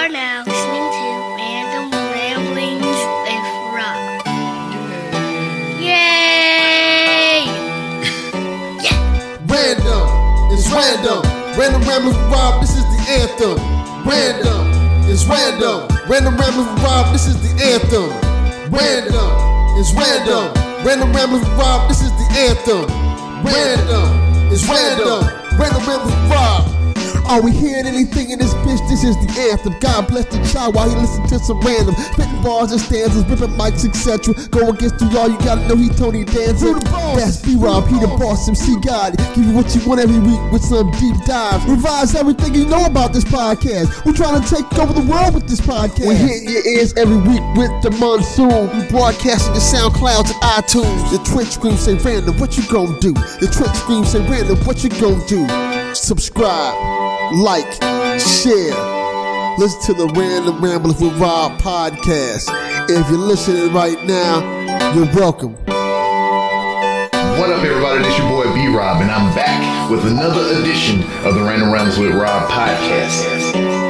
are now listening to Random Ramblings with Rob. Yay! yeah. Random, it's random. Random ramblings with Rob, this is the anthem. Random, it's random. Random ramblings with Rob, this is the anthem. Random, it's random. Random ramblings with Rob, this is the anthem. Random, it's random. Random ramblings with Rob. Are we hearing anything in this bitch? This is the anthem. God bless the child while he listen to some random spitting bars and stanzas, ripping mics, etc. Go against the y'all, you gotta know he Tony Danza. That's B Rob, he the boss, MC God. Give you what you want every week with some deep dives. Revise everything you know about this podcast. We're trying to take over the world with this podcast. We're hitting your ears every week with the monsoon. We broadcasting the SoundClouds and iTunes. The Twitch scream say random, what you gonna do? The Twitch scream say random, what you gonna do? Subscribe, like, share. Listen to the Random Ramblers with Rob podcast. If you're listening right now, you're welcome. What up, everybody? This your boy B Rob, and I'm back with another edition of the Random Rambles with Rob podcast.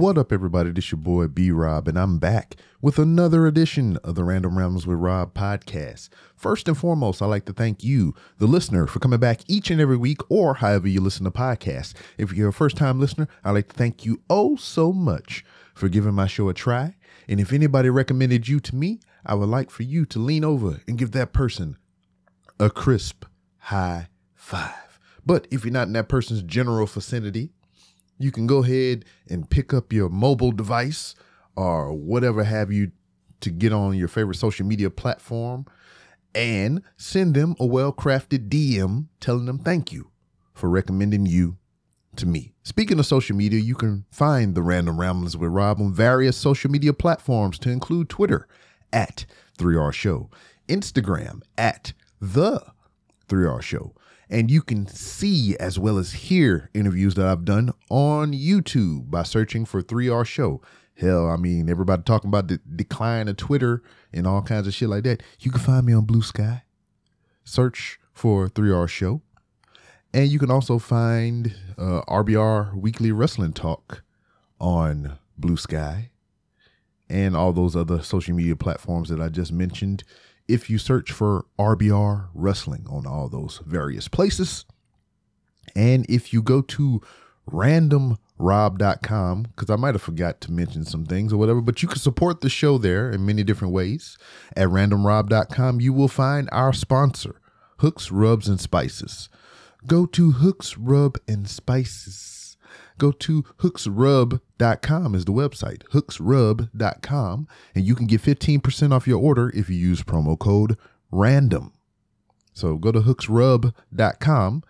What up, everybody? This your boy B Rob, and I'm back with another edition of the Random Rambles with Rob podcast. First and foremost, I'd like to thank you, the listener, for coming back each and every week or however you listen to podcasts. If you're a first time listener, I'd like to thank you oh so much for giving my show a try. And if anybody recommended you to me, I would like for you to lean over and give that person a crisp high five. But if you're not in that person's general vicinity, you can go ahead and pick up your mobile device or whatever have you to get on your favorite social media platform and send them a well-crafted DM telling them thank you for recommending you to me. Speaking of social media, you can find the Random Ramblings with Rob on various social media platforms to include Twitter at 3R Show, Instagram at the 3R Show. And you can see as well as hear interviews that I've done on YouTube by searching for 3R Show. Hell, I mean, everybody talking about the decline of Twitter and all kinds of shit like that. You can find me on Bluesky. Search for 3R Show. And you can also find uh, RBR Weekly Wrestling Talk on Bluesky and all those other social media platforms that I just mentioned. If you search for RBR Wrestling on all those various places, and if you go to randomrob.com, because I might have forgot to mention some things or whatever, but you can support the show there in many different ways. At randomrob.com, you will find our sponsor, Hooks, Rubs, and Spices. Go to Hooks, Rub, and Spices. Go to hooksrub.com is the website, hooksrub.com, and you can get 15% off your order if you use promo code RANDOM. So go to hooksrub.com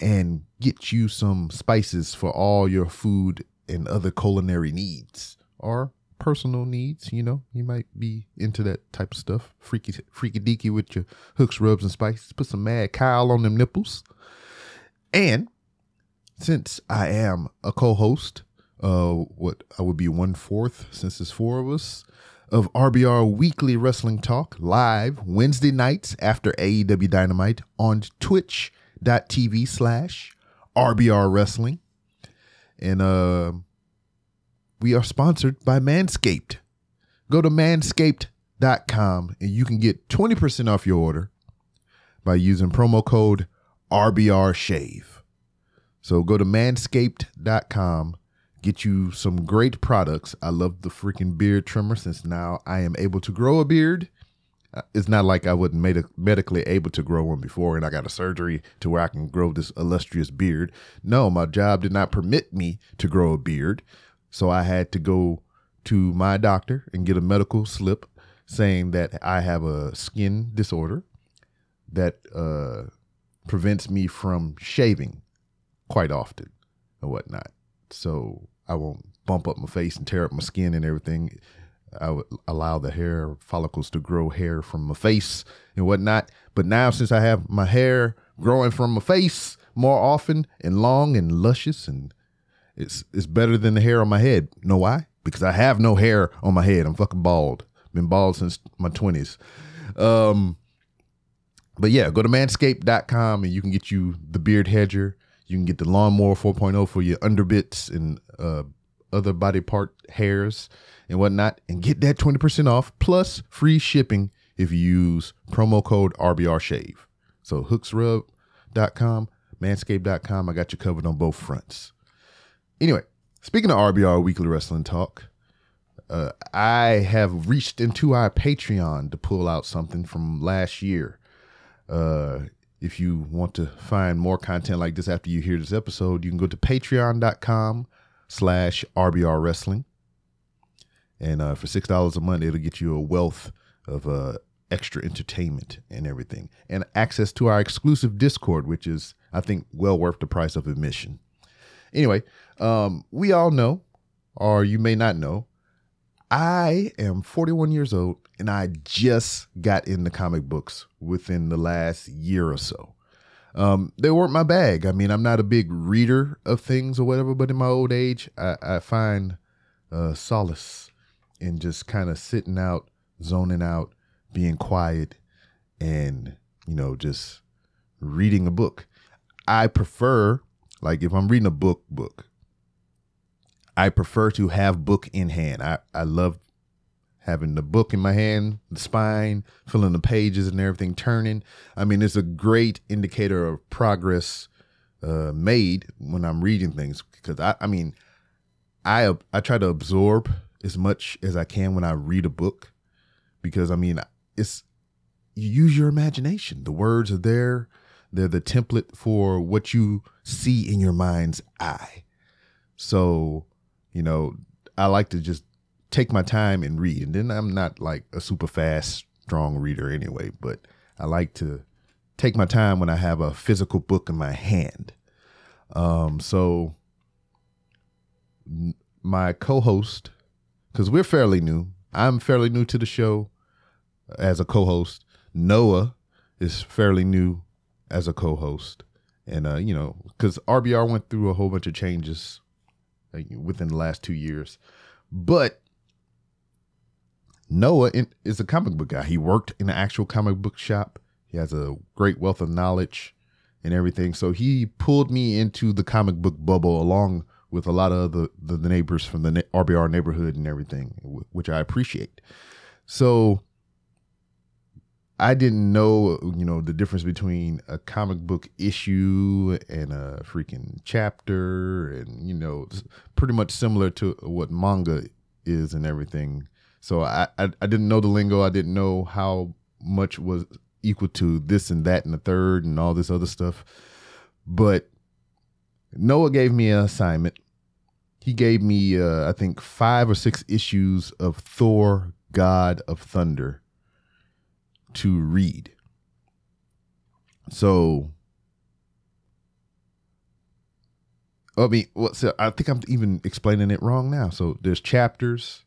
and get you some spices for all your food and other culinary needs or personal needs. You know, you might be into that type of stuff. Freaky, freaky deaky with your hooks, rubs, and spices. Put some mad Kyle on them nipples. And since I am a co-host, uh, what I would be one fourth since there's four of us of RBR Weekly Wrestling Talk live Wednesday nights after AEW Dynamite on twitch.tv slash RBR Wrestling. And uh, we are sponsored by Manscaped. Go to manscaped.com and you can get 20% off your order by using promo code RBR Shave. So go to manscaped.com, get you some great products. I love the freaking beard trimmer since now I am able to grow a beard. Uh, It's not like I wasn't made medically able to grow one before and I got a surgery to where I can grow this illustrious beard. No, my job did not permit me to grow a beard. So I had to go to my doctor and get a medical slip saying that I have a skin disorder that uh, prevents me from shaving quite often and whatnot. So I won't bump up my face and tear up my skin and everything. I would allow the hair follicles to grow hair from my face and whatnot. But now, since I have my hair growing from my face more often and long and luscious, and it's it's better than the hair on my head. Know why? Because I have no hair on my head. I'm fucking bald. Been bald since my twenties. Um, but yeah, go to manscaped.com and you can get you the beard hedger. You can get the lawnmower 4.0 for your underbits and uh, other body part hairs and whatnot, and get that 20% off plus free shipping if you use promo code RBR Shave. So hooksrub.com, manscaped.com. I got you covered on both fronts. Anyway, speaking of RBR Weekly Wrestling Talk, uh, I have reached into our Patreon to pull out something from last year. Uh, if you want to find more content like this after you hear this episode, you can go to patreon.com slash RBR Wrestling. And uh, for $6 a month, it'll get you a wealth of uh, extra entertainment and everything. And access to our exclusive Discord, which is, I think, well worth the price of admission. Anyway, um, we all know, or you may not know, I am 41 years old and I just got into comic books within the last year or so. Um, they weren't my bag. I mean, I'm not a big reader of things or whatever, but in my old age, I, I find uh, solace in just kind of sitting out, zoning out, being quiet, and, you know, just reading a book. I prefer, like, if I'm reading a book, book, I prefer to have book in hand. I, I love having the book in my hand, the spine, filling the pages and everything turning. I mean, it's a great indicator of progress uh, made when I'm reading things because I, I mean, I I try to absorb as much as I can when I read a book because I mean, it's you use your imagination. The words are there. They're the template for what you see in your mind's eye. So you know, I like to just take my time and read. And then I'm not like a super fast, strong reader anyway, but I like to take my time when I have a physical book in my hand. Um, so my co-host, because we're fairly new, I'm fairly new to the show as a co-host. Noah is fairly new as a co-host, and uh, you know, because RBR went through a whole bunch of changes Uh, within the last two years. But Noah is a comic book guy. He worked in an actual comic book shop. He has a great wealth of knowledge and everything. So he pulled me into the comic book bubble along with a lot of the, the, the neighbors from the RBR neighborhood and everything, which I appreciate. So I didn't know, you know, the difference between a comic book issue and a freaking chapter, and you know, pretty much similar to what manga is and everything. So I, I, I didn't know the lingo. I didn't know how much was equal to this and that and the third and all this other stuff. But Noah gave me an assignment. He gave me, uh, I think, five or six issues of Thor: God of Thunder to read. So, I mean, well, so I think I'm even explaining it wrong now. So there's chapters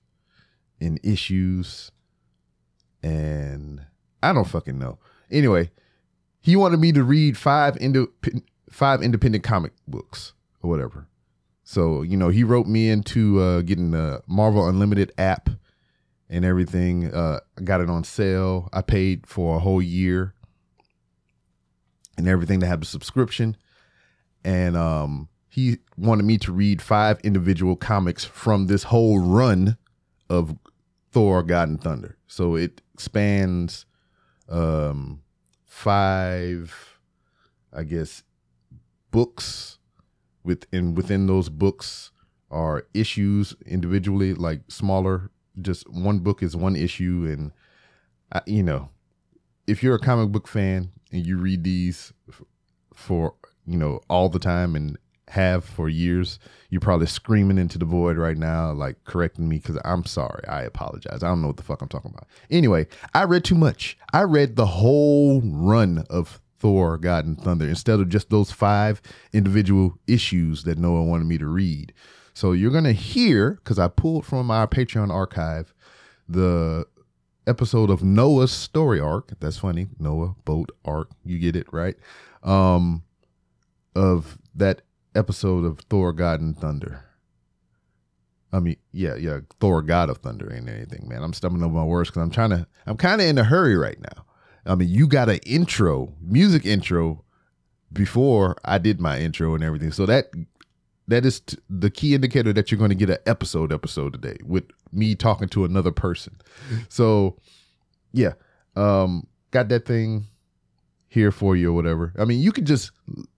and issues, and I don't fucking know. Anyway, he wanted me to read five independent five independent comic books or whatever. So you know, he wrote me into uh, getting the Marvel Unlimited app and everything. Uh, I got it on sale. I paid for a whole year and everything to have the subscription. And um, he wanted me to read five individual comics from this whole run of Thor: God and Thunder. So it spans um, five, I guess, books. Within within those books are issues individually, like smaller just one book is one issue. And I, you know if you're a comic book fan and you read these f- for you know all the time and have for years you're probably screaming into the void right now like correcting me because i'm sorry. I apologize. I don't know what the fuck i'm talking about. Anyway i read too much. I read the whole run of thor god and thunder instead of just those five individual issues that Noah wanted me to read so you're gonna hear because I pulled from our Patreon archive the episode of Noah's story arc. That's funny, Noah boat arc. You get it right. Um, of that episode of Thor: God and Thunder. I mean, yeah, yeah, Thor: God of Thunder ain't anything, man. I'm stumbling over my words because I'm trying to. I'm kind of in a hurry right now. I mean, you got an intro, music intro before I did my intro and everything. So that that is t- the key indicator that you're going to get an episode episode today with me talking to another person. So yeah, um, got that thing here for you or whatever. I mean, you can just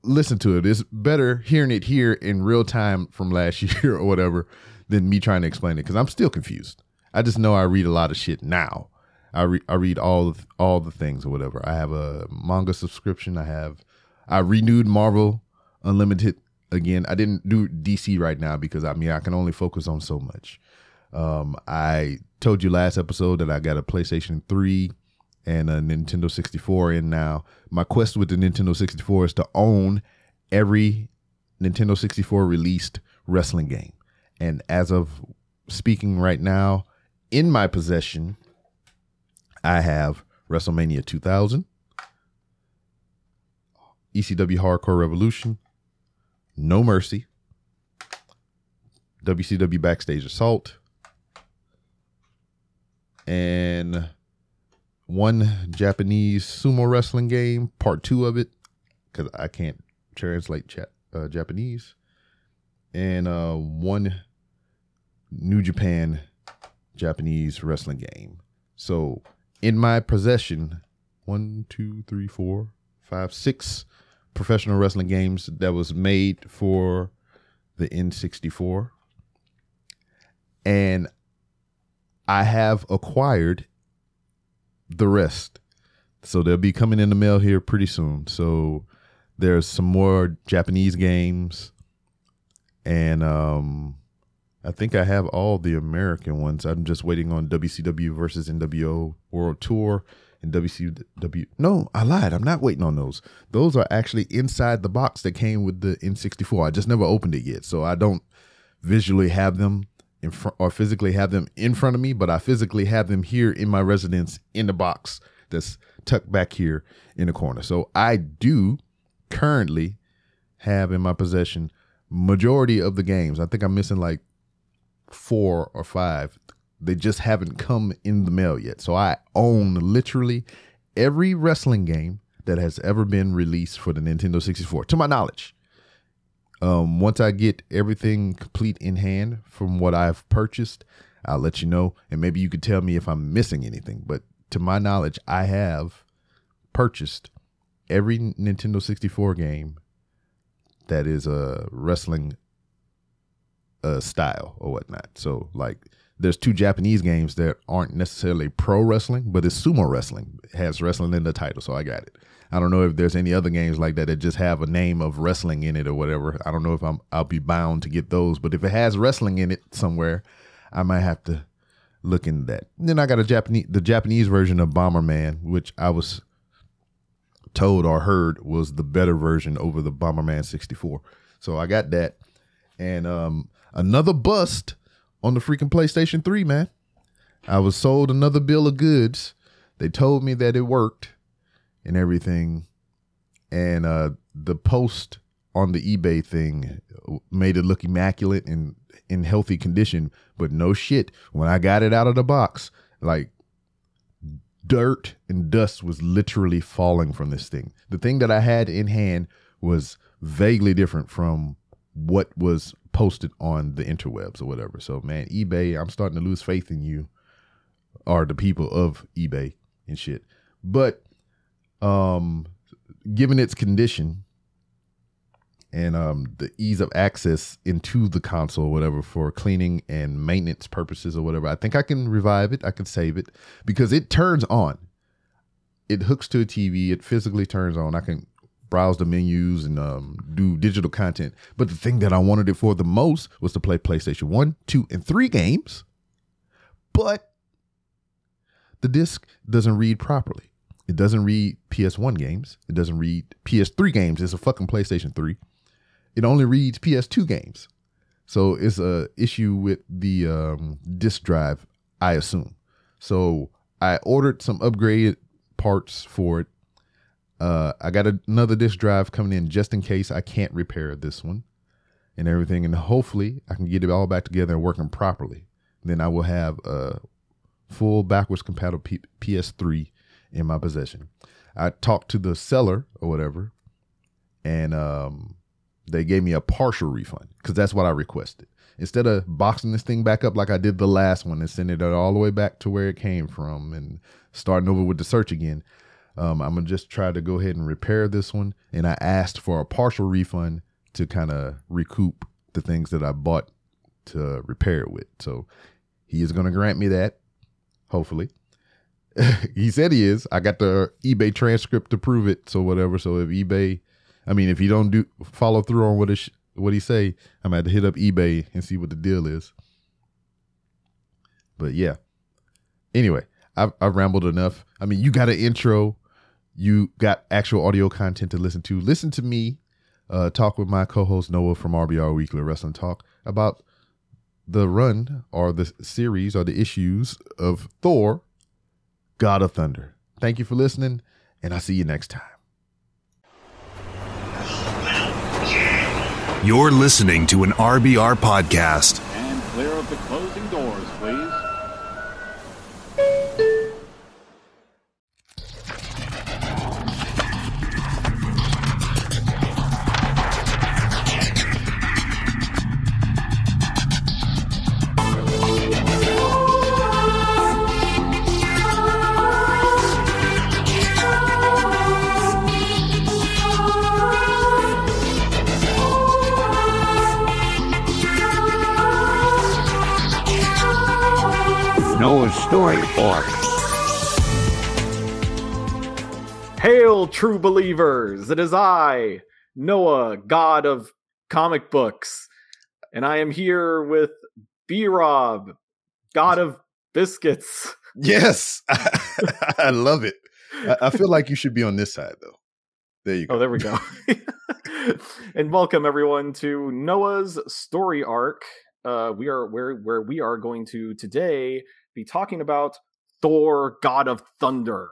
listen to it. It's better hearing it here in real time from last year or whatever than me trying to explain it because I'm still confused. I just know I read a lot of shit now. I read I read all of, all the things or whatever. I have a manga subscription. I have I renewed Marvel Unlimited again. I didn't do DC right now because I mean I can only focus on so much. Um, I told you last episode that I got a PlayStation 3 and a Nintendo 64 in now. My quest with the Nintendo 64 is to own every Nintendo 64 released wrestling game. And as of speaking right now, in my possession, I have WrestleMania 2000, ECW Hardcore Revolution, No Mercy, WCW Backstage Assault, and one Japanese sumo wrestling game, part two of it, because I can't translate cha- uh, Japanese, and uh, one New Japan Japanese wrestling game. So in my possession, one, two, three, four, five, six professional wrestling games that was made for the N64. And I have acquired the rest. So they'll be coming in the mail here pretty soon. So there's some more Japanese games and um I think I have all the American ones. I'm just waiting on WCW versus NWO World Tour and WCW. No, I lied. I'm not waiting on those. Those are actually inside the box that came with the N64. I just never opened it yet, so I don't visually have them in front or physically have them in front of me, but I physically have them here in my residence in the box that's tucked back here in the corner. So I do currently have in my possession majority of the games. I think I'm missing like four or five. They just haven't come in the mail yet. So I own literally every wrestling game that has ever been released for the Nintendo 64, to my knowledge. Um, once I get everything complete in hand from what I've purchased, I'll let you know. And maybe you could tell me if I'm missing anything. But to my knowledge, I have purchased every Nintendo 64 game that is a wrestling uh, style or whatnot. So like there's two Japanese games that aren't necessarily pro wrestling, but it's sumo wrestling. It has wrestling in the title, so I got it. I don't know if there's any other games like that that just have a name of wrestling in it or whatever. I don't know if I'm I'll be bound to get those, but if it has wrestling in it somewhere, I might have to look into that. Then I got a Japanese the Japanese version of Bomberman, which I was told or heard was the better version over the Bomberman 64. So I got that. And um another bust on the freaking PlayStation 3, man. I was sold another bill of goods. They told me that it worked and everything. And uh the post on the eBay thing made it look immaculate and in healthy condition, but no shit. When I got it out of the box, like dirt and dust was literally falling from this thing. The thing that I had in hand was vaguely different from what was posted on the interwebs or whatever. So man, eBay, I'm starting to lose faith in you or the people of eBay and shit. But um given its condition and um the ease of access into the console or whatever for cleaning and maintenance purposes or whatever, I think I can revive it. I can save it because it turns on. It hooks to a TV, it physically turns on. I can browse the menus and um, do digital content. But the thing that I wanted it for the most was to play PlayStation 1, 2, and 3 games. But the disc doesn't read properly. It doesn't read PS1 games. It doesn't read PS3 games. It's a fucking PlayStation 3. It only reads PS2 games. So it's a issue with the um, disk drive, I assume. So I ordered some upgraded parts for it. Uh, I got another disk drive coming in just in case I can't repair this one and everything. And hopefully I can get it all back together and working properly. Then I will have a full backwards compatible P- PS3 in my possession. I talked to the seller or whatever, and um, they gave me a partial refund because that's what I requested. Instead of boxing this thing back up like I did the last one and sending it all the way back to where it came from and starting over with the search again, um, I'm gonna just try to go ahead and repair this one. And I asked for a partial refund to kind of recoup the things that I bought to repair it with. So he is gonna grant me that, hopefully. he said he is. I got the eBay transcript to prove it. So whatever. So if eBay, I mean, if he don't do follow through on what what he say, I'm gonna to hit up eBay and see what the deal is. But yeah. Anyway, I've, I've rambled enough. I mean, you got an intro, you got actual audio content to listen to. Listen to me uh, talk with my co-host Noah from RBR Weekly Wrestling Talk about the run or the series or the issues of Thor, God of Thunder. Thank you for listening, and I'll see you next time. You're listening to an RBR podcast. And clear of the closing Noah's storyboard. Hail, true believers! It is I, Noah, god of comic books, and I am here with B Rob, god of biscuits. Yes, I love it. I, I feel like you should be on this side though. There you go. Oh, there we go. and welcome everyone to Noah's story arc. Uh, we are where where we are going to today be talking about Thor: God of Thunder,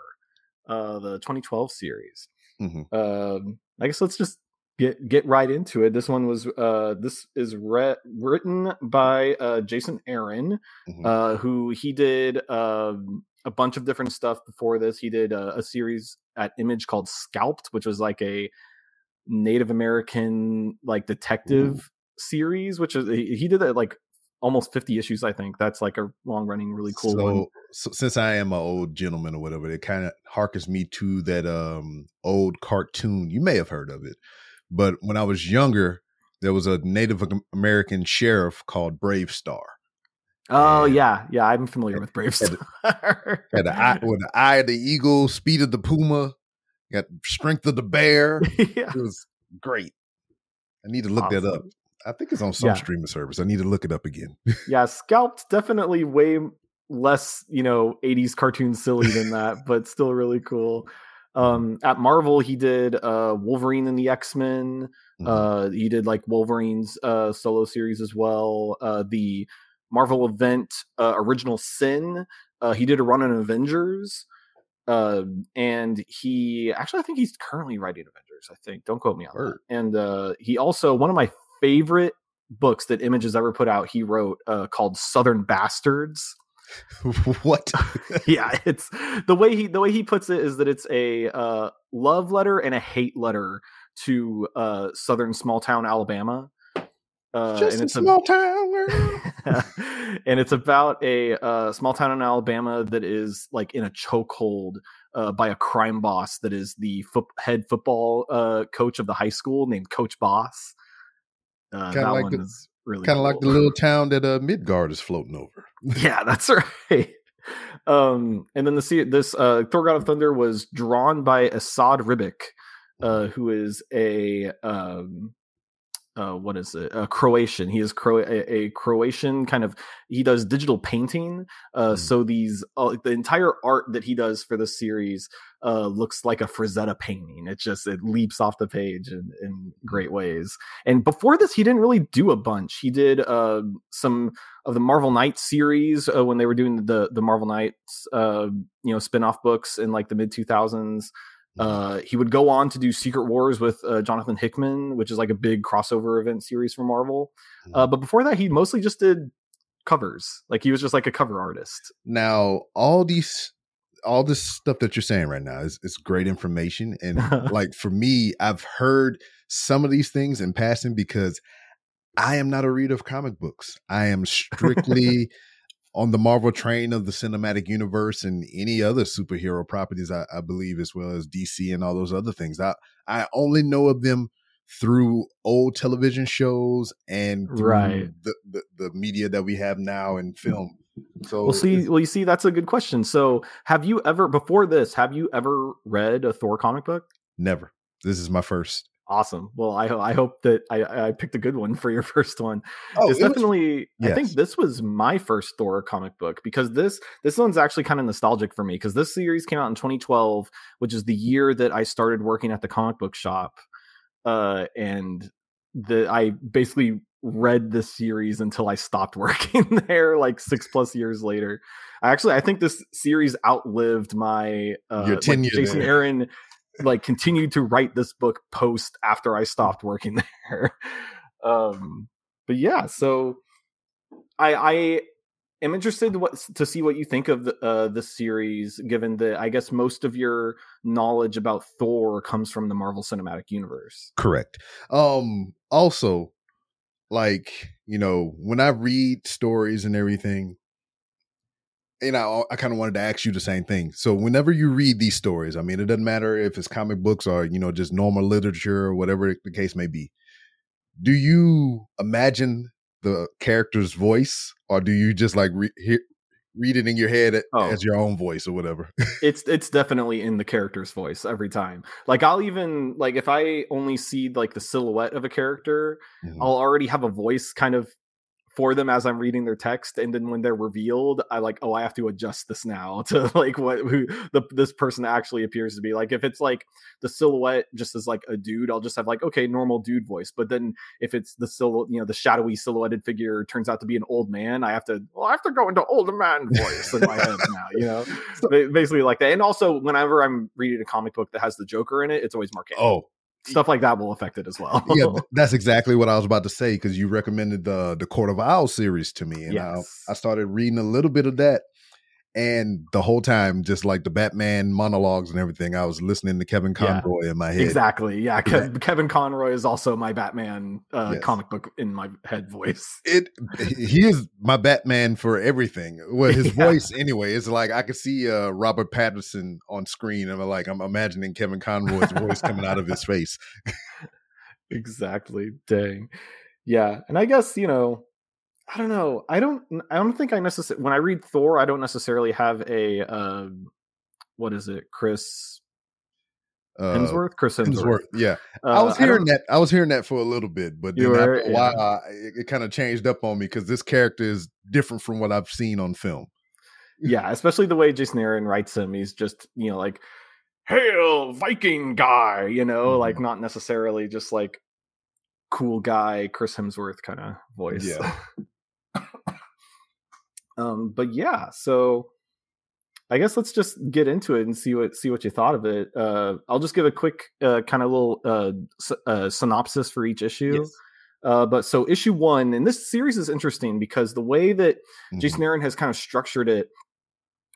uh, the 2012 series. Mhm. Um, I guess let's just get get right into it. This one was uh, this is re- written by uh, Jason Aaron, Mhm. uh, who he did um, a bunch of different stuff before this. He did a, a series at Image called Scalped, which was like a Native American like detective series, which is he, he did that like almost 50 issues, I think. That's like a long running, really cool so, one. so since I am an old gentleman or whatever, it kind of harkens me to that um old cartoon. You may have heard of it, but when I was younger, there was a Native American sheriff called BraveStarr. Oh and- yeah, yeah, I'm familiar with Brave had- Star. Had the eye, with the eye of the eagle, speed of the puma, got strength of the bear. yeah. It was great. I need to look that up. I think it's on some Yeah. streaming service. I need to look it up again. yeah, Scalped definitely way less, you know, 80s cartoon silly than that, but still really cool. Um at Marvel he did uh Wolverine and the X-Men. Mhm. Uh he did like Wolverine's uh solo series as well. Uh the Marvel event uh, Original Sin. Uh he did a run on Avengers. Uh, and he actually I think he's currently writing Avengers, I think. Don't quote me on Word. that. And uh he also one of my favorite books that Image has ever put out, he wrote uh called Southern Bastards. what? yeah, it's the way he the way he puts it is that it's a uh love letter and a hate letter to uh southern small town Alabama. Uh Just and a it's a- small town and it's about a uh, small town in Alabama that is like in a chokehold uh, by a crime boss that is the foot- head football uh, coach of the high school named Coach Boss. Uh, Kinda like the- really kind of like the little town that uh, Midgard is floating over. yeah, that's right. Um, and then the this uh, Thor: God of Thunder was drawn by Esad Ribic, uh, who is a um, uh, what is it? A Croatian. He is Cro- a, a Croatian kind of. He does digital painting. Uh, Mm. So these uh, the entire art that he does for the series uh, looks like a Frazetta painting. It just it leaps off the page in, in great ways. And before this, he didn't really do a bunch. He did uh, some of the Marvel Knights series uh, when they were doing the the Marvel Knights uh, you know spin-off books in like the mid 2000s. Uh, he would go on to do Secret Wars with uh, Jonathan Hickman, which is like a big crossover event series for Marvel. Uh, but before that, he mostly just did covers. Like he was just like a cover artist. Now, all these, all this stuff that you're saying right now is is great information, and like for me, I've heard some of these things in passing because I am not a reader of comic books. I am strictly on the Marvel train of the cinematic universe and any other superhero properties, I, I, believe, as well as DC and all those other things. I, I only know of them through old television shows and right. the, the, the media that we have now in film. So we'll see. Well, you see, that's a good question. So, have you ever before this? Have you ever read a Thor comic book? Never. This is my first. Awesome. Well, I I hope that I, I picked a good one for your first one. Oh, it's it was- definitely. yes. I think this was my first Thor comic book because this this one's actually kind of nostalgic for me because this series came out in 2012, which is the year that I started working at the comic book shop, uh, and the I basically read this series until I stopped working there, like six plus years later. I actually I think this series outlived my uh, Your like, tenure Jason. Aaron like continued to write this book post after I stopped working there. um, but yeah, so I I am interested what to see what you think of the uh, this series, given that I guess most of your knowledge about Thor comes from the Marvel Cinematic Universe. Correct. Um also like, you know, when I read stories and everything, you know, I kind of wanted to ask you the same thing. So whenever you read these stories, I mean, it doesn't matter if it's comic books or, you know, just normal literature or whatever the case may be. Do you imagine the character's voice or do you just like re- hear, read it in your head Oh. as your own voice or whatever? it's it's definitely in the character's voice every time. Like I'll even like if I only see like the silhouette of a character, Mhm. I'll already have a voice kind of for them as I'm reading their text, and then when they're revealed, I like, oh, I have to adjust this now to like what who the this person actually appears to be. Like if it's like the silhouette just as like a dude, I'll just have like okay, normal dude voice. But then if it's the sil, you know, the shadowy silhouetted figure turns out to be an old man, I have to well, I have to go into old man voice in my head now, you know, Ba- basically like that. And also, whenever I'm reading a comic book that has the Joker in it, it's always Mark Hamill. oh, Stuff like that will affect it as well. yeah, that's exactly what I was about to say because you recommended the the Court of Owls series to me, and Yes. I, I started reading a little bit of that. And the whole time, just like the Batman monologues and everything, I was listening to Kevin Yeah. Conroy in my head. Exactly. Yeah. Kev- Kevin Conroy is also my Batman uh, Yes. comic book in my head voice. It he is my Batman for everything. Well, his Yeah. voice anyway. It's like I could see uh, Robert Pattinson on screen, and I'm like I'm imagining Kevin Conroy's voice coming out of his face. Exactly. Dang. Yeah. And I guess, you know, I don't know. I don't I don't think I necessarily when I read Thor, I don't necessarily have a uh what is it? Chris Uh, Hemsworth? Chris Hemsworth. Hemsworth, yeah. Uh, I was hearing don't- that. I was hearing that for a little bit, but then You after a while, I, it, it kind of changed up on me because this character is different from what I've seen on film. yeah, especially the way Jason Aaron writes him. He's just, you know, like, hail Viking guy, you know, Mhm. like not necessarily just like cool guy Chris Hemsworth kind of voice. Yeah. um, but yeah, so I guess let's just get into it and see what see what you thought of it. Uh, I'll just give a quick uh, kind of little uh, uh, synopsis for each issue. Yes. Uh, but so issue one, and this series is interesting because the way that Mhm. Jason Aaron has kind of structured it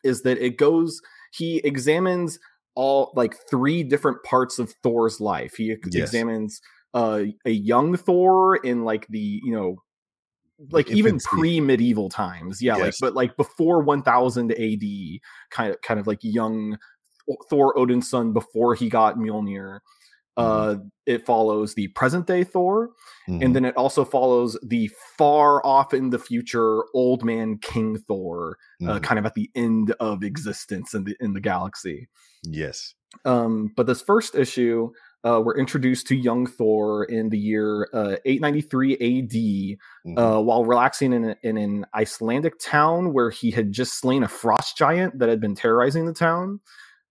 is that it goes he examines all like three different parts of Thor's life. He Yes. examines uh, a young Thor in like the you know like even pre-medieval times yeah like but like before 1000 AD kind of kind of like young Thor Odin's son before he got Mjolnir uh it follows the present day Thor Mhm. and then it also follows the far off in the future old man king thor uh, Mhm. kind of at the end of existence in the in the galaxy yes, um but this first issue uh we're introduced to young thor in the year uh 893 ad Mhm. uh while relaxing in, a, in an icelandic town where he had just slain a frost giant that had been terrorizing the town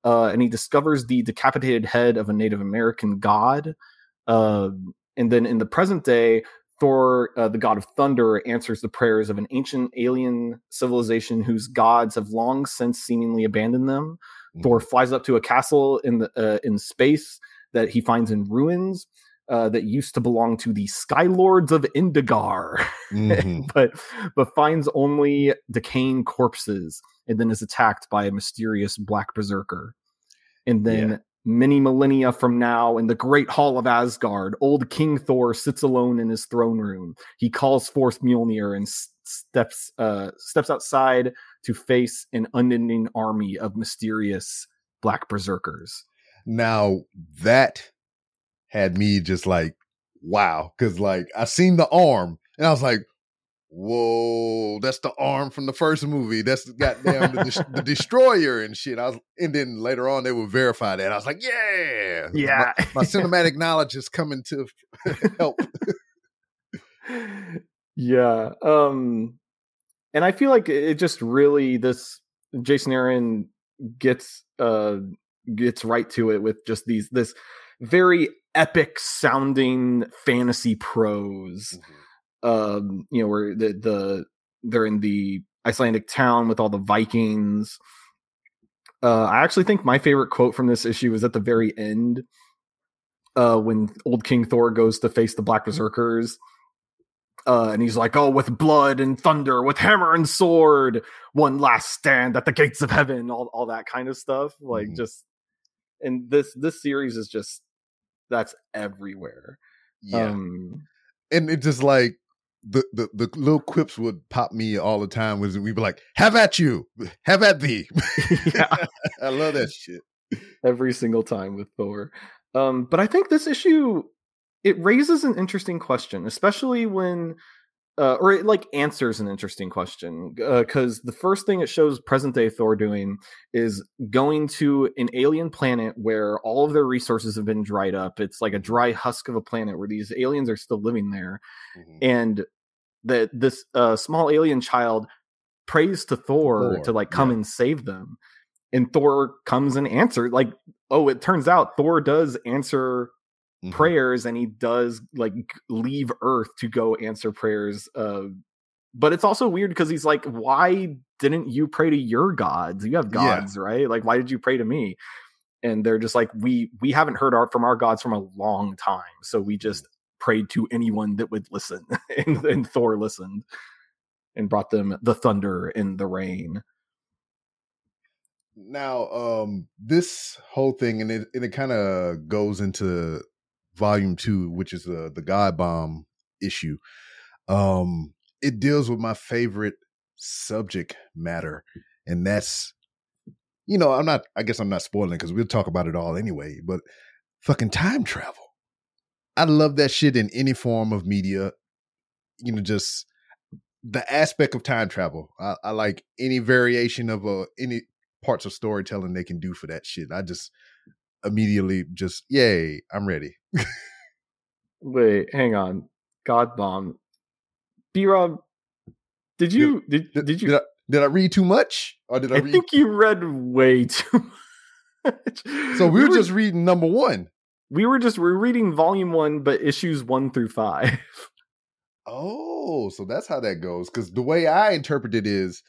uh and he discovers the decapitated head of a native american god uh, and then in the present day, Thor, uh, the god of thunder, answers the prayers of an ancient alien civilization whose gods have long since seemingly abandoned them. Thor flies up to a castle in the uh, in space that he finds in ruins uh, that used to belong to the Sky Lords of Indigarr, Mhm. but but finds only decaying corpses. and then is attacked by a mysterious black berserker. And then Yeah. many millennia from now, in the great hall of Asgard, old King Thor sits alone in his throne room. He calls forth Mjolnir and s- steps uh, steps outside to face an unending army of mysterious black berserkers. Now that had me just like, wow, because like I seen the arm and I was like, whoa, that's the arm from the first movie. That's the goddamn the, the destroyer and shit. I was, and then later on they would verify that. I was like, yeah, Yeah. My, my cinematic knowledge is coming to help. yeah um and i feel like it just really this jason aaron gets uh gets right to it with just these this very epic sounding fantasy prose um you know where the the they're in the icelandic town with all the vikings uh i actually think my favorite quote from this issue is at the very end uh when old king thor goes to face the black berserkers uh, and he's like, "Oh, with blood and thunder, with hammer and sword, one last stand at the gates of heaven." All all that kind of stuff, like Mhm. just. And this this series is just that's everywhere. Yeah. Um, and it just like the, the the little quips would pop me all the time was we'd be like, have at you, have at thee. yeah, I love that shit. every single time with Thor. Um, but I think this issue it raises an interesting question, especially when uh, or it like answers an interesting question because the first thing it shows present day Thor doing is going to an alien planet where all of their resources have been dried up. It's like a dry husk of a planet where these aliens are still living there, Mhm. and that this uh, small alien child prays to Thor, Thor, to like come yeah. and save them, and Thor comes and answers. Like, oh, it turns out Thor does answer Mhm. prayers and he does like leave earth to go answer prayers uh but it's also weird because he's like why didn't you pray to your gods? You have Yeah. gods right? Like why did you pray to me? And they're just like we we haven't heard our, from our gods from a long time so we just prayed to anyone that would listen and, and thor listened and brought them the thunder and the rain. Now, um, this whole thing, and it and it kind of goes into volume two, which is the the God Bomb issue. Um, it deals with my favorite subject matter, and that's, you know, I'm not. I guess I'm not spoiling because we'll talk about it all anyway. But fucking time travel, I love that shit in any form of media. You know, just the aspect of time travel. I, I like any variation of a any parts of storytelling they can do for that shit. I just immediately just yay, I'm ready. wait hang on god bomb b-rob did you did, Did, did you did I, did I read too much or did I, I read? think you read way too much. so we, were just reading number one. we were just we're reading volume one, but issues one through five. Oh, so that's how that goes. Because the way I interpret it is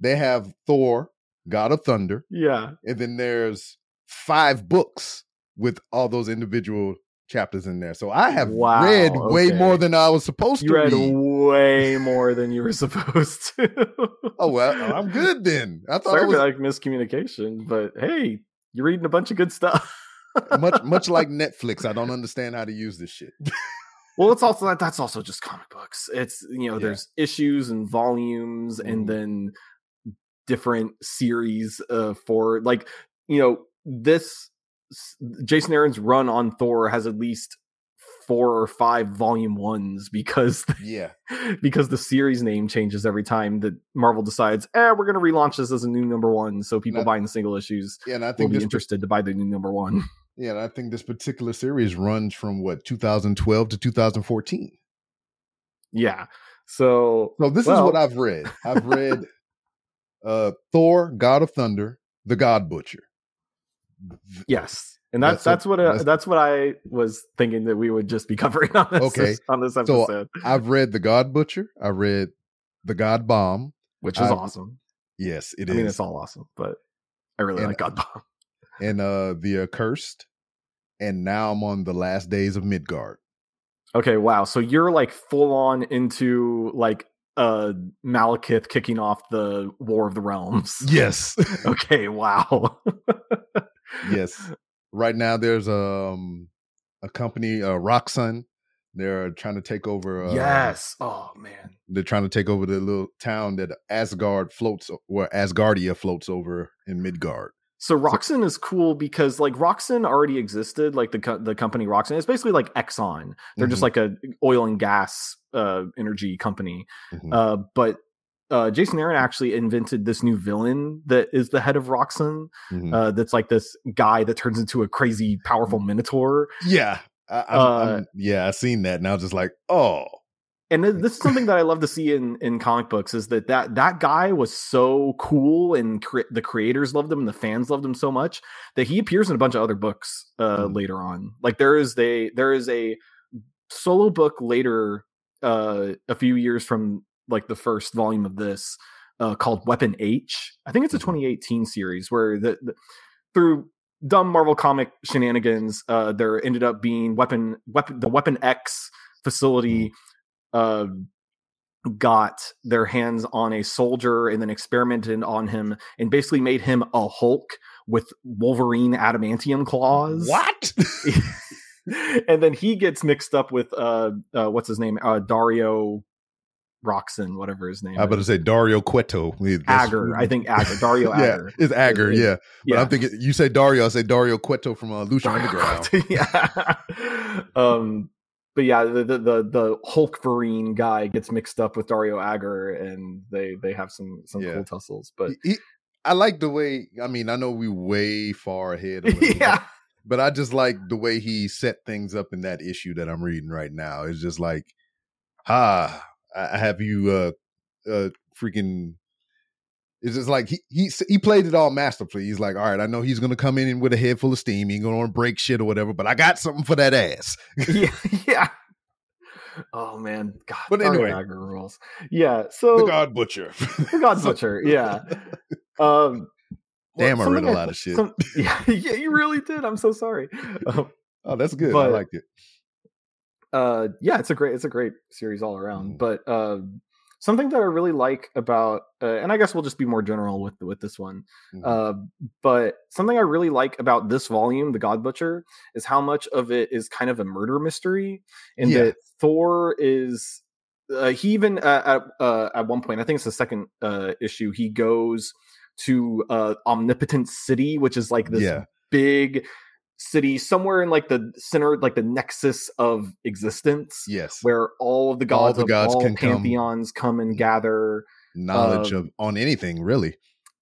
they have Thor, God of Thunder, yeah, and then there's five books with all those individual chapters in there. So I have Wow, read way more than I was supposed you to read read. way more than you were supposed to. Oh well, I'm good then. I thought Sorry it was like miscommunication, but hey, you're reading a bunch of good stuff. much much like Netflix. I don't understand how to use this shit. Well, it's also that that's also just comic books. It's you know, Yeah. there's issues and volumes Mhm. and then different series uh for like, you know, this Jason Aaron's run on Thor has at least four or five volume ones because yeah, because the series name changes every time that Marvel decides, eh, we're gonna relaunch this as a new number one, so people That- buying the single issues yeah, and I think will be interested to buy the new number one. yeah, and I think this particular series runs from what 2012 to 2014. yeah. So So this is what I've read. I've read uh Thor, God of Thunder, The God Butcher. Yes, and that's That's that's, what- what uh, that's- that's, what I was thinking that we would just be covering on this Okay. on this So, episode, I've read The God Butcher. I read The God Bomb. which is I- awesome. Yes, it I is. mean, it's all awesome, but I really And- like God Bomb. and uh The Accursed. And now I'm on the last days of Midgard. Okay, wow. So you're like full on into like uh Malekith kicking off the War of the Realms. Yes. okay, wow. Yes. Right now, there's um a company, uh, Roxxon. They're trying to take over. Uh, yes. Oh man. they're trying to take over the little town that Asgard floats, where Asgardia floats over in Midgard. So Roxxon is cool because like Roxxon already existed, like the co- the company Roxxon. It's basically like Exxon. They're just Mhm. like a oil and gas uh, energy company. Mhm. Uh, but uh, Jason Aaron actually invented this new villain that is the head of Roxxon. Mhm. Uh, that's like this guy that turns into a crazy powerful minotaur. yeah, I, I'm, uh, I'm- yeah, I seen that, and I was just like, oh, and th- this is something that I love to see in in comic books is that that that guy was so cool and cre- the creators loved him and the fans loved him so much that he appears in a bunch of other books uh, Mm. later on. Like there is a there is a solo book later uh, a few years from like the first volume of this uh, called Weapon H. I think it's a Mhm. 2018 series where the, the through dumb Marvel comic shenanigans, uh, there ended up being weapon weapon the Weapon X facility uh, got their hands on a soldier and then experimented on him and basically made him a Hulk with Wolverine adamantium claws. what? and then he gets mixed up with uh, uh what's his name? Uh Dario Roxxon, whatever his name. I better is. say Dario Cueto. Agger. I think Agger. Dario yeah, Agger. it's Agger. Is- Yeah, but yeah. I'm thinking you say Dario, I say Dario Cueto from uh, Lucha Underground. yeah. um, but yeah, the, the the the Hulkverine guy gets mixed up with Dario Agger, and they they have some some Yeah. cool tussles. But He- I like the way. I mean, I know we way far ahead. Yeah, but I just like the way he set things up in that issue that I'm reading right now. It's just like, ah, I have you, uh, uh, freaking. It's just like he he he played it all masterfully. He's like, all right, I know he's gonna come in with a head full of steam. He ain't gonna break shit or whatever, but I got something for that ass. yeah, yeah. Oh man, God. But anyway. Rules. Yeah. So the God Butcher. the God Butcher. Yeah. Um. Damn, I read a lot of shit. some- yeah, yeah, you really did. I'm so sorry. Um, Oh, that's good. I liked it. Uh yeah it's a great it's a great series all around Mhm. but uh something that i really like about uh, and i guess we'll just be more general with with this one Mhm. uh but something i really like about this volume the god butcher is how much of it is kind of a murder mystery and Yeah. that thor is uh, he even uh, at uh, at one point i think it's the second uh issue he goes to uh Omnipotence City which is like this yeah, big city somewhere in like the center like the nexus of existence yes. where all of the All gods the of gods all can come. pantheons come, and gather Knowledge um, of on anything really.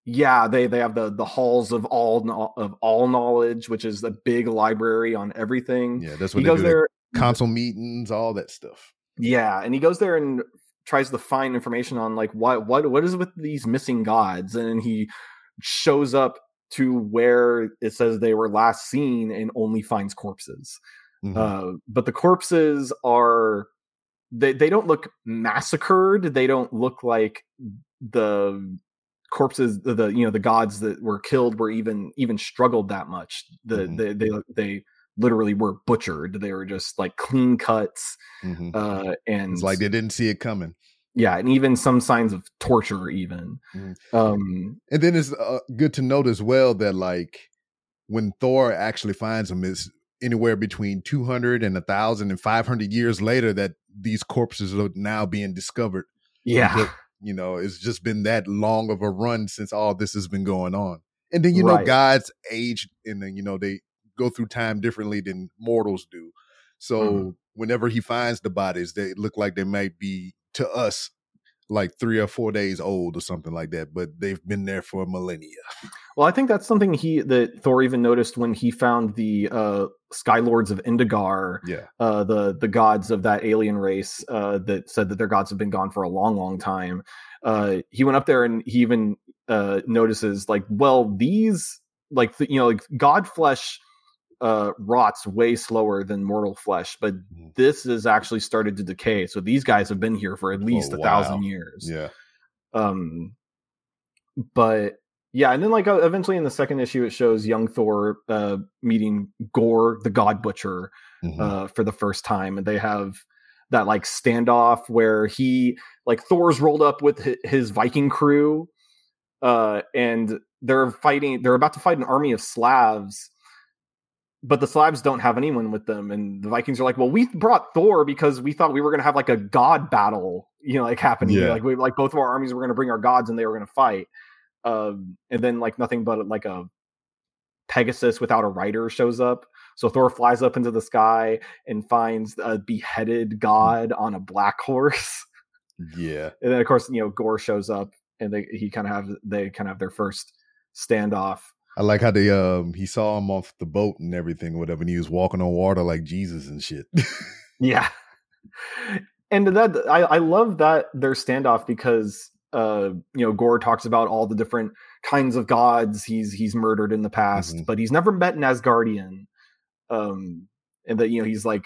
yeah they they have the the halls of all of all knowledge which is a big library on everything Yeah, that's he what they goes there Council meetings, all that stuff. yeah and he goes there and tries to find information on like what what what is with these missing gods and he shows up to where it says they were last seen and only finds corpses Mhm. uh, but the corpses are they they don't look massacred they don't look like the corpses the, the you know the gods that were killed were even even struggled that much the Mhm. they, they they literally were butchered they were just like clean cuts Mhm. uh and It's like they didn't see it coming. Yeah and even some signs of torture even Mhm. um And then it's uh, good to note as well that like when Thor actually finds them, it's anywhere between 200 and 1,000 and 500 years later that these corpses are now being discovered. yeah But, you know, it's just been that long of a run since all this has been going on. And then, you know, Right. gods age and then, you know, they go through time differently than mortals do. So Mhm. whenever he finds the bodies, they look like they might be to us like three or four days old or something like that, but they've been there for millennia. Well, I think that's something he that Thor even noticed when he found the uh Sky Lords of Indigarr, Yeah. uh the the gods of that alien race uh that said that their gods have been gone for a long long time. Uh he went up there and he even uh notices like well these like the, you know like god flesh uh rots way slower than mortal flesh but Mhm. this has actually started to decay so these guys have been here for at least a wow. thousand years Yeah. um but yeah and then like uh, eventually in the second issue it shows young thor uh meeting gore the god butcher Mhm. uh for the first time and they have that like standoff where he like Thor's rolled up with his Viking crew, uh, and they're fighting. They're about to fight an army of Slavs, but the Slavs don't have anyone with them, and the Vikings are like, "Well, we brought Thor because we thought we were going to have like a god battle, you know, like happening. Yeah. Like we like both of our armies were going to bring our gods, and they were going to fight." Um, and then like nothing but like a Pegasus without a rider shows up. So Thor flies up into the sky and finds a beheaded god on a black horse. Yeah. And then of course, you know, Gore shows up and they he kind of have they kind of have their first standoff. I like how they um he saw him off the boat and everything, whatever, and he was walking on water like Jesus and shit. Yeah. And that I, I love that their standoff because uh you know Gore talks about all the different kinds of gods he's he's murdered in the past, Mhm. but he's never met an Asgardian. Um and that you know he's like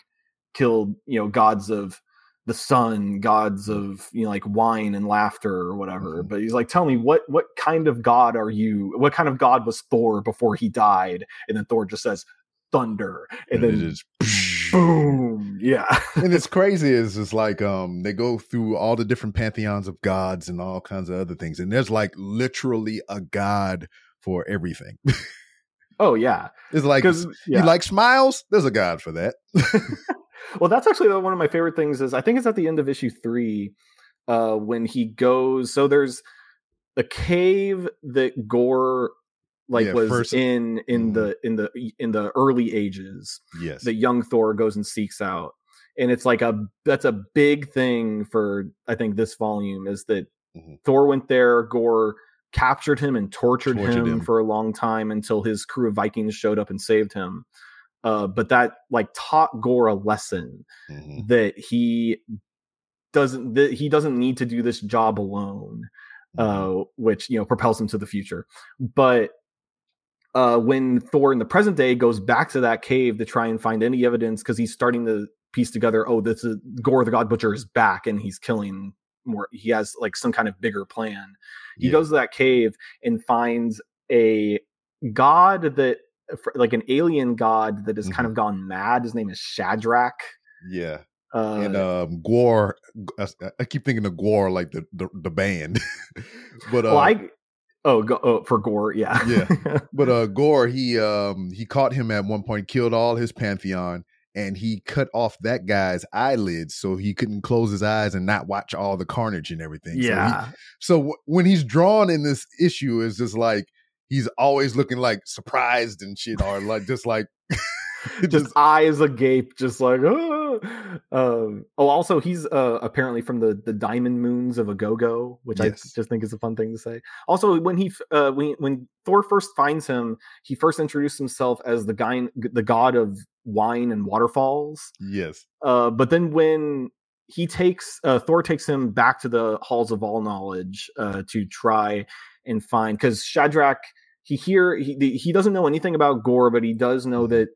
killed, you know, gods of the sun, gods of you know like wine and laughter or whatever. Mhm. But he's like, tell me what what kind of god are you? What kind of god was Thor before he died? And then Thor just says thunder. And, it then is- boom. Yeah. and it's crazy is it's like um they go through all the different pantheons of gods and all kinds of other things and there's like literally a god for everything Oh yeah, it's like because you like smiles there's a god for that well, that's actually one of my favorite things. Is I think it's at the end of issue three uh, when he goes. So there's the cave that Gore like Yeah, was first- in in Mhm. the in the in the early ages. yes That young Thor goes and seeks out, and it's like a that's a big thing for I think this volume is that Mhm. Thor went there. Gore captured him and tortured, Tortured him, him. for a long time until his crew of Vikings showed up and saved him. Uh, but that like taught Gore a lesson Mhm. that he doesn't that he doesn't need to do this job alone, Mhm. uh, which you know propels him to the future. But uh, when Thor in the present day goes back to that cave to try and find any evidence because he's starting to piece together, oh, this is Gore the God Butcher is back and he's killing more. He has like some kind of bigger plan. He Yeah. goes to that cave and finds a god that like an alien god that has kind Mhm. of gone mad. His name is Shadrach. yeah Uh, and um Gwar I, I keep thinking of Gore like the the, the band but uh well, I oh, go, oh for Gore, yeah, Yeah. But uh Gore, he um he caught him at one point, killed all his pantheon, and he cut off that guy's eyelids so he couldn't close his eyes and not watch all the carnage and everything. So, he- yeah. so, w- when he's drawn in this issue, is just like he's always looking like surprised and shit, or like just like just eyes agape, just like ah. Um, oh, also he's uh, apparently from the the diamond moons of Agogo, which I just think is a fun thing to say. Also, when he uh, when when Thor first finds him, he first introduced himself as the guy, the god of wine and waterfalls. yes, Uh, but then when he takes uh, Thor takes him back to the halls of all knowledge uh, to try and find because Shadrach he hear he he doesn't know anything about Gore, but he does know that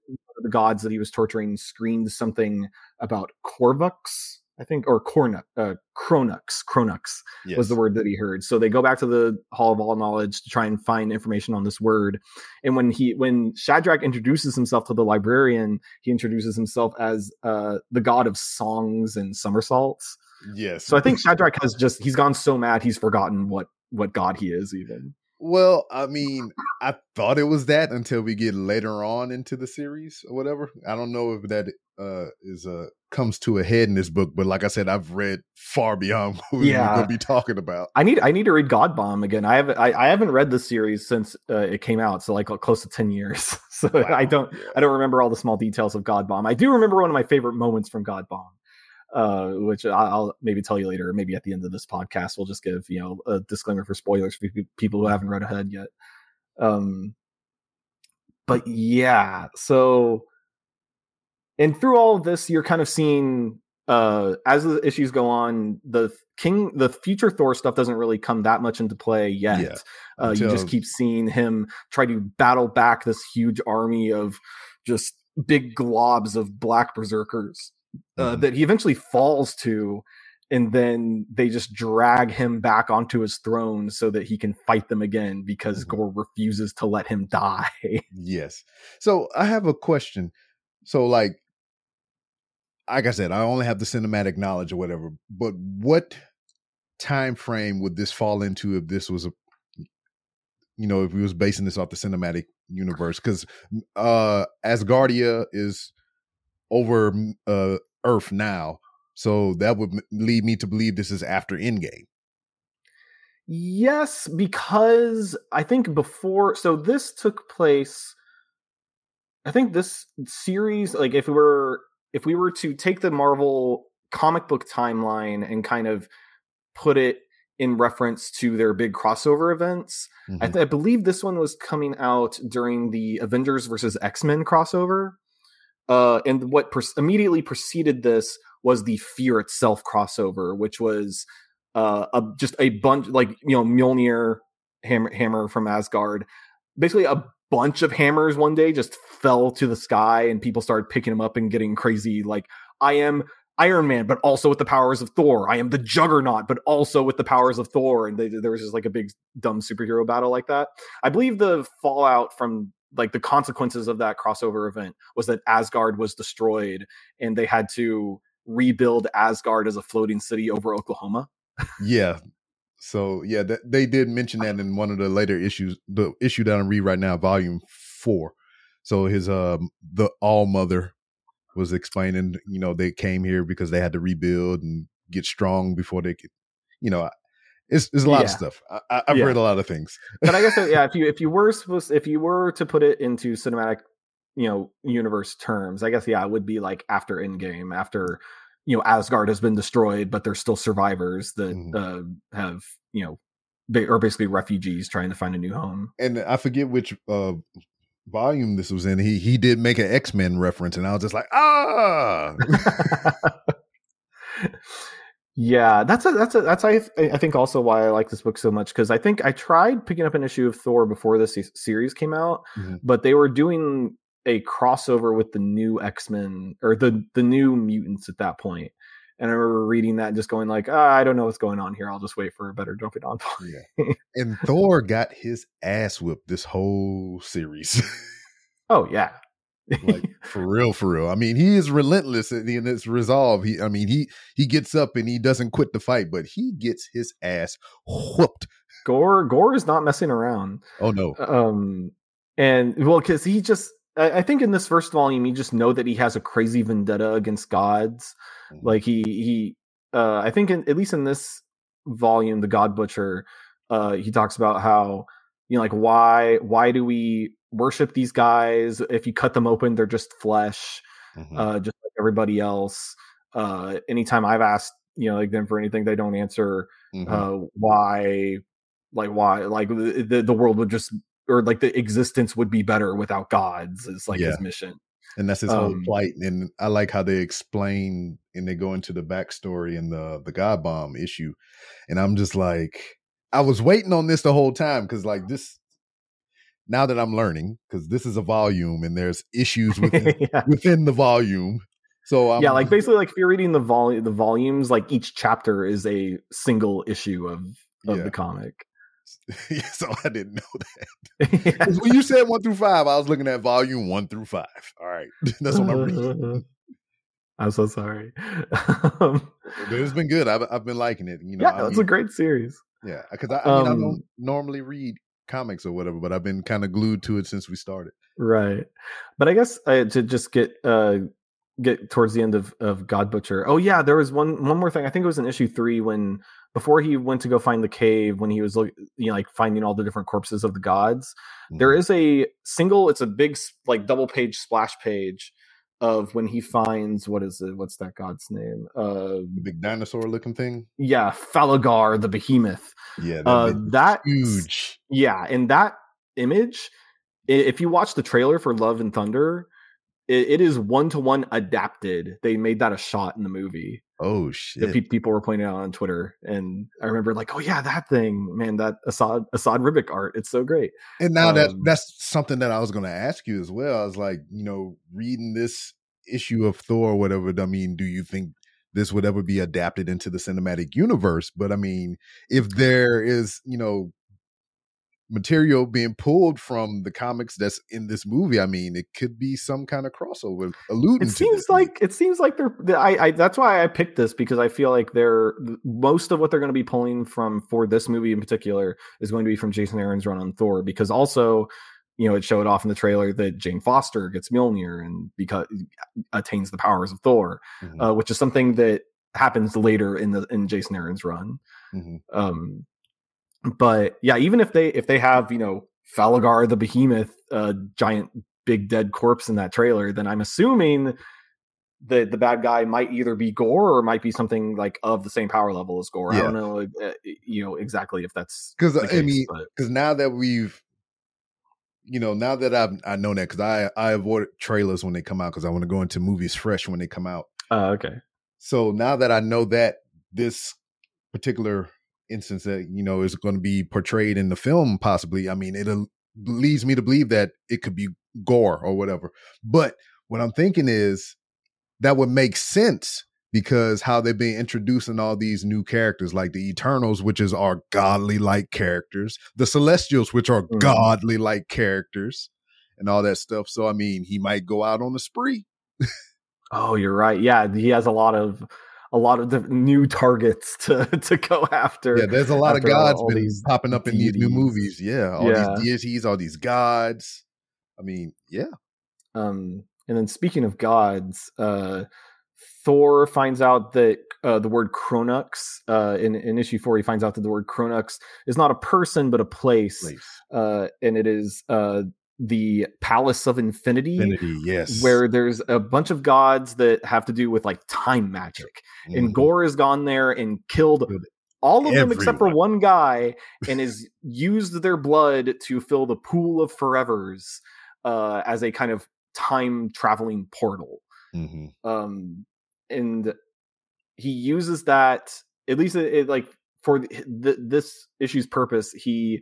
the gods that he was torturing screamed something about Corvux, I think, or Cornux, uh, Cronux, Cronux yes. was the word that he heard. So they go back to the Hall of All Knowledge to try and find information on this word. And when he when Shadrach introduces himself to the librarian, he introduces himself as uh, the god of songs and somersaults. Yes. So I think Shadrach has just he's gone so mad he's forgotten what what god he is even. Well, I mean, I thought it was that until we get later on into the series or whatever. I don't know if that uh is uh comes to a head in this book, but like I said, I've read far beyond what Yeah. we're gonna be talking about. I need I need to read God Bomb again. I haven't I, I haven't read the series since uh, it came out, so like close to ten years. So I don't I don't remember all the small details of God Bomb. I do remember one of my favorite moments from God Bomb, uh, which I'll maybe tell you later. Maybe at the end of this podcast, we'll just give you know a disclaimer for spoilers for people who haven't read ahead yet. Um, but yeah, so and through all of this, you're kind of seeing uh as the issues go on, the King, the future Thor stuff doesn't really come that much into play yet. Yeah, uh, you just keep seeing him try to battle back this huge army of just big globs of black berserkers uh, Mhm. that he eventually falls to and then they just drag him back onto his throne so that he can fight them again because Mhm. Gore refuses to let him die. Yes. So I have a question. So like like I said, I only have the cinematic knowledge or whatever. But what time frame would this fall into if this was a, you know, if we was basing this off the cinematic universe? Because uh Asgardia is over uh Earth now, so that would lead me to believe this is after Endgame. Yes, because I think before so this took place I think this series like if we were if we were to take the Marvel comic book timeline and kind of put it in reference to their big crossover events, I, Mhm. th- I believe this one was coming out during the Avengers versus X-Men crossover. Uh, and what pre- immediately preceded this was the Fear itself crossover, which was uh, a, just a bunch like you know Mjolnir hammer, hammer from Asgard, basically a bunch of hammers one day just fell to the sky and people started picking them up and getting crazy like I am Iron Man, but also with the powers of Thor. I am the Juggernaut, but also with the powers of Thor. And they, there was just like a big dumb superhero battle like that. I believe the fallout from like the consequences of that crossover event was that Asgard was destroyed and they had to rebuild Asgard as a floating city over Oklahoma. Yeah. So yeah, th- they did mention that in one of the later issues, the issue that I'm reading right now, volume four. So his um the All Mother was explaining, you know, they came here because they had to rebuild and get strong before they could, you know, it's it's a lot of stuff. I, I've Yeah. read a lot of things. but I guess uh, yeah, if you if you were supposed if you were to put it into cinematic, you know, universe terms, I guess yeah, it would be like after Endgame, after you know Asgard has been destroyed, but there's still survivors that Mhm. uh, have you know, ba- or basically refugees trying to find a new home. and I forget which uh volume this was in. He he did make an X Men reference, and I was just like, ah, yeah, that's a that's a that's I I think also why I like this book so much because I think I tried picking up an issue of Thor before this series came out, Mhm. but they were doing a crossover with the new X Men or the the new mutants at that. And I remember reading that and just going like, ah, I don't know what's going on here. I'll just wait for a better jumping on point. yeah. And Thor got his ass whipped this whole series. Oh yeah, like for real, for real. I mean, he is relentless in in his resolve. He, I mean, he he gets up and he doesn't quit the fight, but he gets his ass whooped. Gore Gore is not messing around. Oh no, um and well because he just I, I think in this first volume you just know that he has a crazy vendetta against gods Mhm. like he he uh i think in, at least in this volume the god butcher uh he talks about how you know like why why do we worship these guys if you cut them open they're just flesh Mhm. uh just like everybody else uh anytime i've asked you know like them for anything they don't answer Mhm. uh why like why like the, the world would just or like the existence would be better without gods is like Yeah. his mission and that's his whole um, plight. And I like how they explain and they go into the backstory and the the God Bomb issue. And I'm just like, I was waiting on this the whole time because like this. Now that I'm learning, because this is a volume and there's issues within, yeah. within the volume. So I'm, yeah like basically like if you're reading the volume the volumes like each chapter is a single issue of of Yeah. the comic so I didn't know that. Yeah. when you said one through five, I was looking at volume one through five. All right, that's what I'm reading. i'm so sorry um, But it's been good. I've I've been liking it. You know, yeah I that's mean, a great series yeah. Because I, I mean, I Um, don't normally read comics or whatever, but I've been kind of glued to it since we started. Right. But I guess uh, to just get uh get towards the end of of God Butcher. Oh yeah, there was one one more thing. I think it was in issue 3 when before he went to go find the cave when he was you know like finding all the different corpses of the gods. There Mhm. is a single it's a big like double page splash page of when he finds what is it what's that god's name? Uh the big dinosaur looking thing. yeah, Falligar the behemoth. Yeah, that Uh that huge. yeah and that image. If you watch the trailer for love and thunder it, it is one-to-one adapted they made that a shot in the movie Oh that shit! pe- people were pointing out on twitter and i remember like oh yeah that thing man that Esad Esad Ribic art it's so great And now that um, that's something that I was going to ask you as well. I was like, you know, reading this issue of Thor, or whatever. I mean, do you think this would ever be adapted into the cinematic universe? But I mean, if there is, you know, material being pulled from the comics that's in this movie. I mean, it could be some kind of crossover alluding It seems this. like it seems like they're. I, I that's why I picked this because I feel like they're most of what they're going to be pulling from for this movie in particular is going to be from Jason Aaron's run on Thor because also, you know, it showed off in the trailer that Jane Foster gets Mjolnir and because attains the powers of Thor, Mhm, uh, which is something that happens later in the in Jason Aaron's run. mhm. Um, but yeah, even if they if they have you know Falligar the behemoth, uh, giant big dead corpse in that trailer, then I'm assuming that the bad guy might either be Gore or might be something like of the same power level as Gore. I don't know, uh, you know exactly if that's because I mean, because now that we've you know now that i've i know that because i i avoid trailers when they come out because i want to go into movies fresh when they come out. Uh, okay, so now that i know that this particular instance that you know is going to be portrayed in the film possibly i mean it leads me to believe that it could be gore or whatever but what i'm thinking is that would make sense because how they've been introducing all these new characters like the eternals which is our godly like characters the celestials which are Mhm. godly like characters and all that stuff so i mean he might go out on a spree oh, you're right. Yeah, he has a lot of a lot of the new targets to to go after. yeah there's a lot of after all- gods all been popping up in these new movies yeah all Yeah. these deities all these gods i mean yeah Um, and then speaking of gods, uh, Thor finds out that uh, the word Kronux uh, in, in issue four, he finds out that the word Kronux is not a person but a place, place uh, and it is uh, the Palace of Infinity, Infinity, yes where there's a bunch of gods that have to do with like time magic. And Mhm. Gore has gone there and killed all of them except for one guy and has used their blood to fill the pool of forevers uh, as a kind of time traveling portal. Mhm. Um, and he uses that at least it, it, like for th- th- this issue's purpose he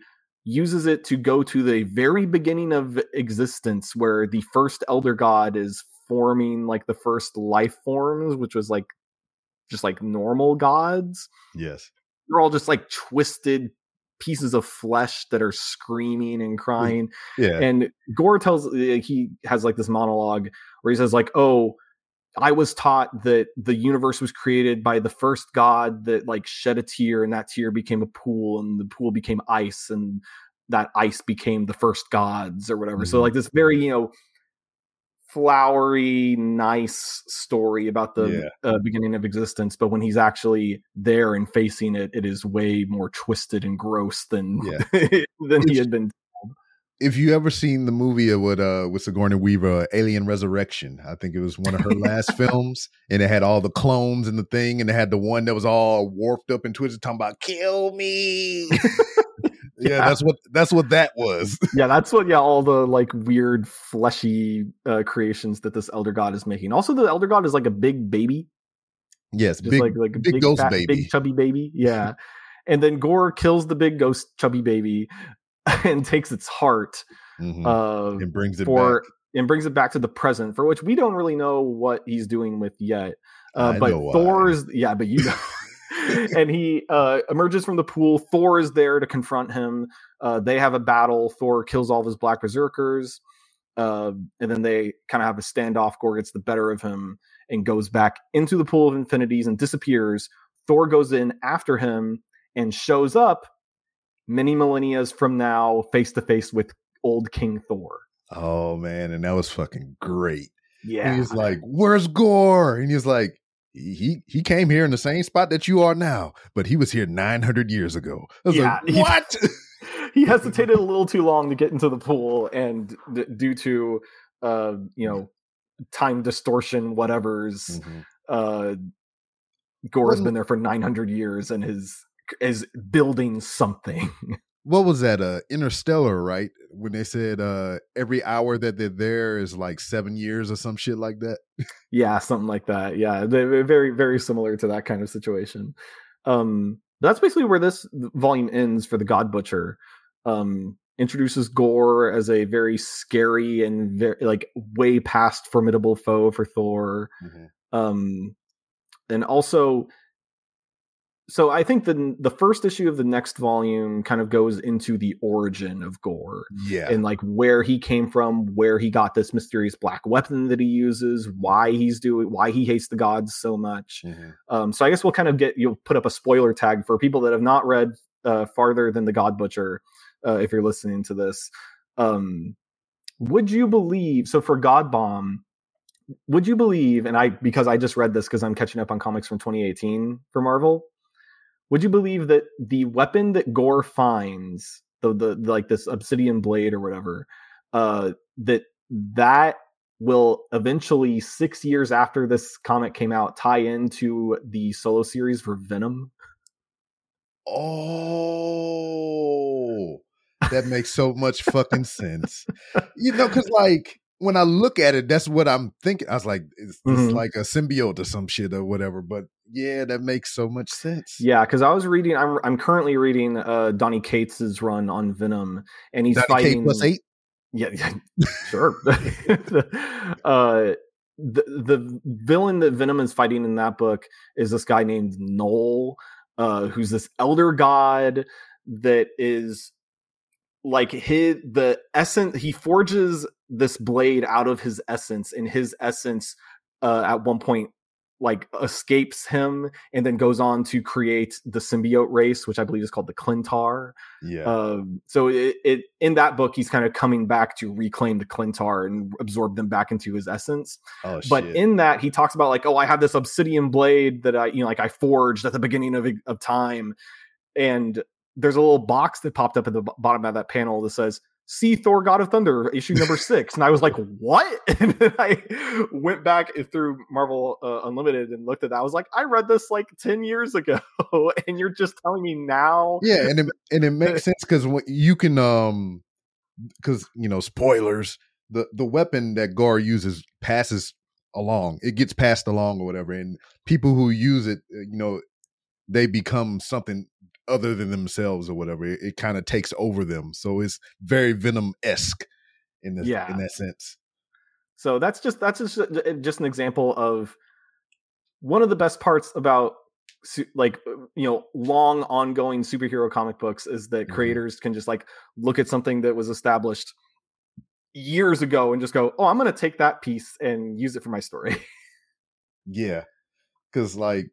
uses it to go to the very beginning of existence where the first elder god is forming like the first life forms which was like just like normal gods. Yes. They're all just like twisted pieces of flesh that are screaming and crying. yeah. And gore tells uh, he has like this monologue where he says like oh i was taught that the universe was created by the first god that like shed a tear and that tear became a pool and the pool became ice and that ice became the first gods or whatever so Mhm. like this very you know flowery nice story about the uh, beginning of existence but when he's actually there and facing it it is way more twisted and gross than Yeah. than he had been if you ever seen the movie with uh with Sigourney Weaver, Alien Resurrection, I think it was one of her last films, and it had all the clones and the thing, and it had the one that was all warped up and twisted, talking about "kill me." yeah, Yeah. that's what that's what that was. yeah that's what yeah all the like weird fleshy uh creations that this elder god is making also the elder god is like a big baby yes, just big like like a big ghost fat, baby. big chubby baby yeah and then gore kills the big ghost chubby baby and takes its heart Mhm. uh and brings it for back. and brings it back to the present for which we don't really know what he's doing with yet uh but know why. thor's yeah but you know and he uh emerges from the pool thor is there to confront him uh they have a battle thor kills all of his black berserkers uh and then they kind of have a standoff gore gets the better of him and goes back into the pool of infinities and disappears thor goes in after him and shows up many millennias from now face to face with old king thor Oh man, and that was fucking great. yeah And he's like, "Where's Gore?" And he's like, "He he came here in the same spot that you are now, but he was here 900 years ago." Yeah, like, "What?" he hesitated a little too long to get into the pool and d- due to uh you know time distortion whatever's Mhm. uh gore has been there for 900 years and is is building something. What was that uh interstellar right? When they said uh every hour that they're there is like seven years or some shit like that? Yeah something like that yeah they're very very similar to that kind of situation. Um that's basically where this volume ends for the god butcher um introduces gore as a very scary and very like way past formidable foe for thor. Um and also so I think the the first issue of the next volume kind of goes into the origin of Gore Yeah. and like where he came from, where he got this mysterious black weapon that he uses, why he's doing, why he hates the gods so much. Mhm. Um, so I guess we'll kind of get you'll put up a spoiler tag for people that have not read uh, farther than the God Butcher. Uh, if you're listening to this, um, would you believe? So for God Bomb, would you believe? And I because I just read this because I'm catching up on comics from 2018 for Marvel. Would you believe that the weapon that Gore finds, the the, the like this obsidian blade or whatever, uh, that that will eventually six years after this comic came out tie into the solo series for Venom? Oh, that makes so much fucking sense. You know, because like when I look at it, that's what I'm thinking. I was like, it's, it's Mhm. like a symbiote or some shit or whatever. But yeah, that makes so much sense. Yeah, because I was reading. I'm I'm currently reading uh, Donny Cates's run on Venom, and he's Donny K fighting plus eight. Yeah, yeah sure. uh, the the villain that Venom is fighting in that book is this guy named Knull, uh, who's this elder god that is like his the essence. He forges this blade out of his essence, and his essence uh, at one point like escapes him and then goes on to create the symbiote race which i believe is called the Klyntar Yeah. um, so it, it in that book he's kind of coming back to reclaim the Klyntar and absorb them back into his essence. oh But shit. in that he talks about like, oh, I have this obsidian blade that I you know like I forged at the beginning of of time, and there's a little box that popped up at the bottom of that panel that says. See Thor, God of Thunder, issue number six, and I was like, "What?" And then I went back through Marvel uh, Unlimited and looked at that. I was like, "I read this like ten years ago, and you're just telling me now." yeah, and it, and it makes sense because you can um because you know spoilers the the weapon that Gar uses passes along it gets passed along or whatever and people who use it uh, you know they become something other than themselves or whatever it, it kind of takes over them so it's very venom esque in this Yeah. in that sense So that's just that's just uh, just an example of one of the best parts about like uh, you know long ongoing superhero comic books is that Mhm. creators can just like look at something that was established years ago and just go, "Oh, I'm going to take that piece and use it for my story." Yeah, because like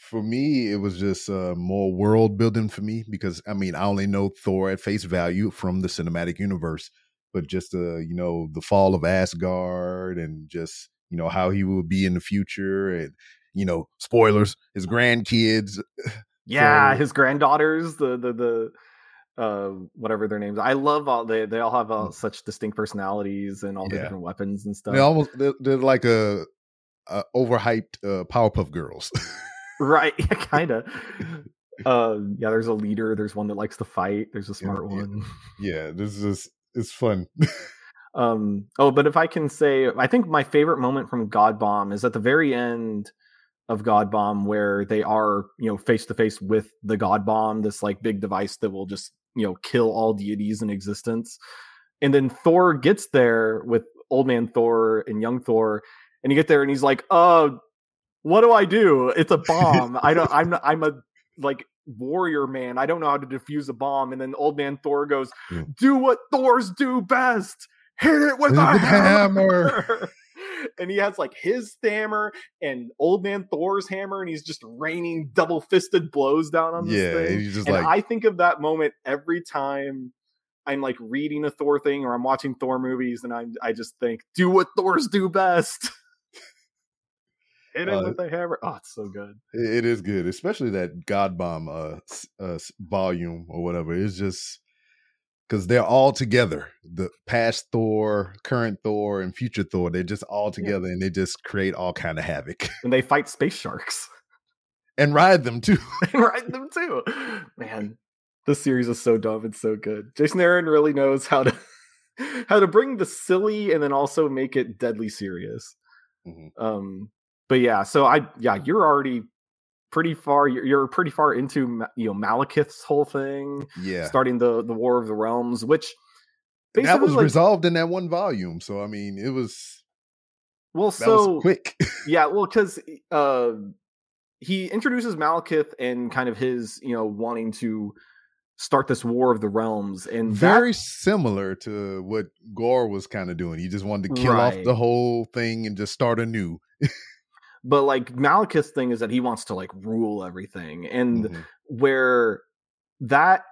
for me, it was just uh, more world building for me because I mean I only know Thor at face value from the cinematic universe, but just uh you know the fall of Asgard and just you know how he will be in the future and you know spoilers his grandkids. yeah, So- his granddaughters, the the the uh whatever their names. I love all they they all have uh, such distinct personalities and all the Mm. Yeah. different weapons and stuff. They almost they're, they're like a, a overhyped uh, Powerpuff Girls. Right, yeah, kind of. uh, yeah, there's a leader. There's one that likes to fight. There's a smart yeah. one. yeah, this is it's fun. Um, oh, but if I can say, I think my favorite moment from God Bomb is at the very end of God Bomb, where they are, you know, face to face with the God Bomb, this like big device that will just, you know, kill all deities in existence. And then Thor gets there with old man Thor and young Thor, and you get there and he's like, "Uh, what do I do? It's a bomb. I don't. I'm. I'm a like warrior man. I don't know how to defuse a bomb." And then old man Thor goes. "Do what Thors do best. Hit it with With a the hammer." and he has like his hammer and old man Thor's hammer, and he's just raining double fisted blows down on this yeah, thing. and he's just And like I think of that moment every time I'm like reading a Thor thing or I'm watching Thor movies, and I I just think, do what Thors do best. Him Uh, with a hammer. Oh, it's so good. It is good, especially that God Bomb uh, uh volume or whatever. It's just because they're all together. The past Thor, current Thor, and future Thor. They're just all together, and they just create all kind of havoc And they fight space sharks and ride them too. and ride them too. Man, this series is so dumb and so good. Jason Aaron really knows how to how to bring the silly and then also make it deadly serious. Mhm. Um, but yeah, so I yeah, you're already pretty far. You're, you're pretty far into you know Malekith's whole thing, Yeah, starting the the War of the Realms, which that was like, resolved in that one volume. So I mean, it was well, that so was quick. yeah, well, because uh, he introduces Malekith and kind of his you know wanting to start this war of the realms and that- Very similar to what Gore was kind of doing. He just wanted to kill off the whole thing and just start anew. but like Malekith's thing is that he wants to like rule everything and Mhm. where that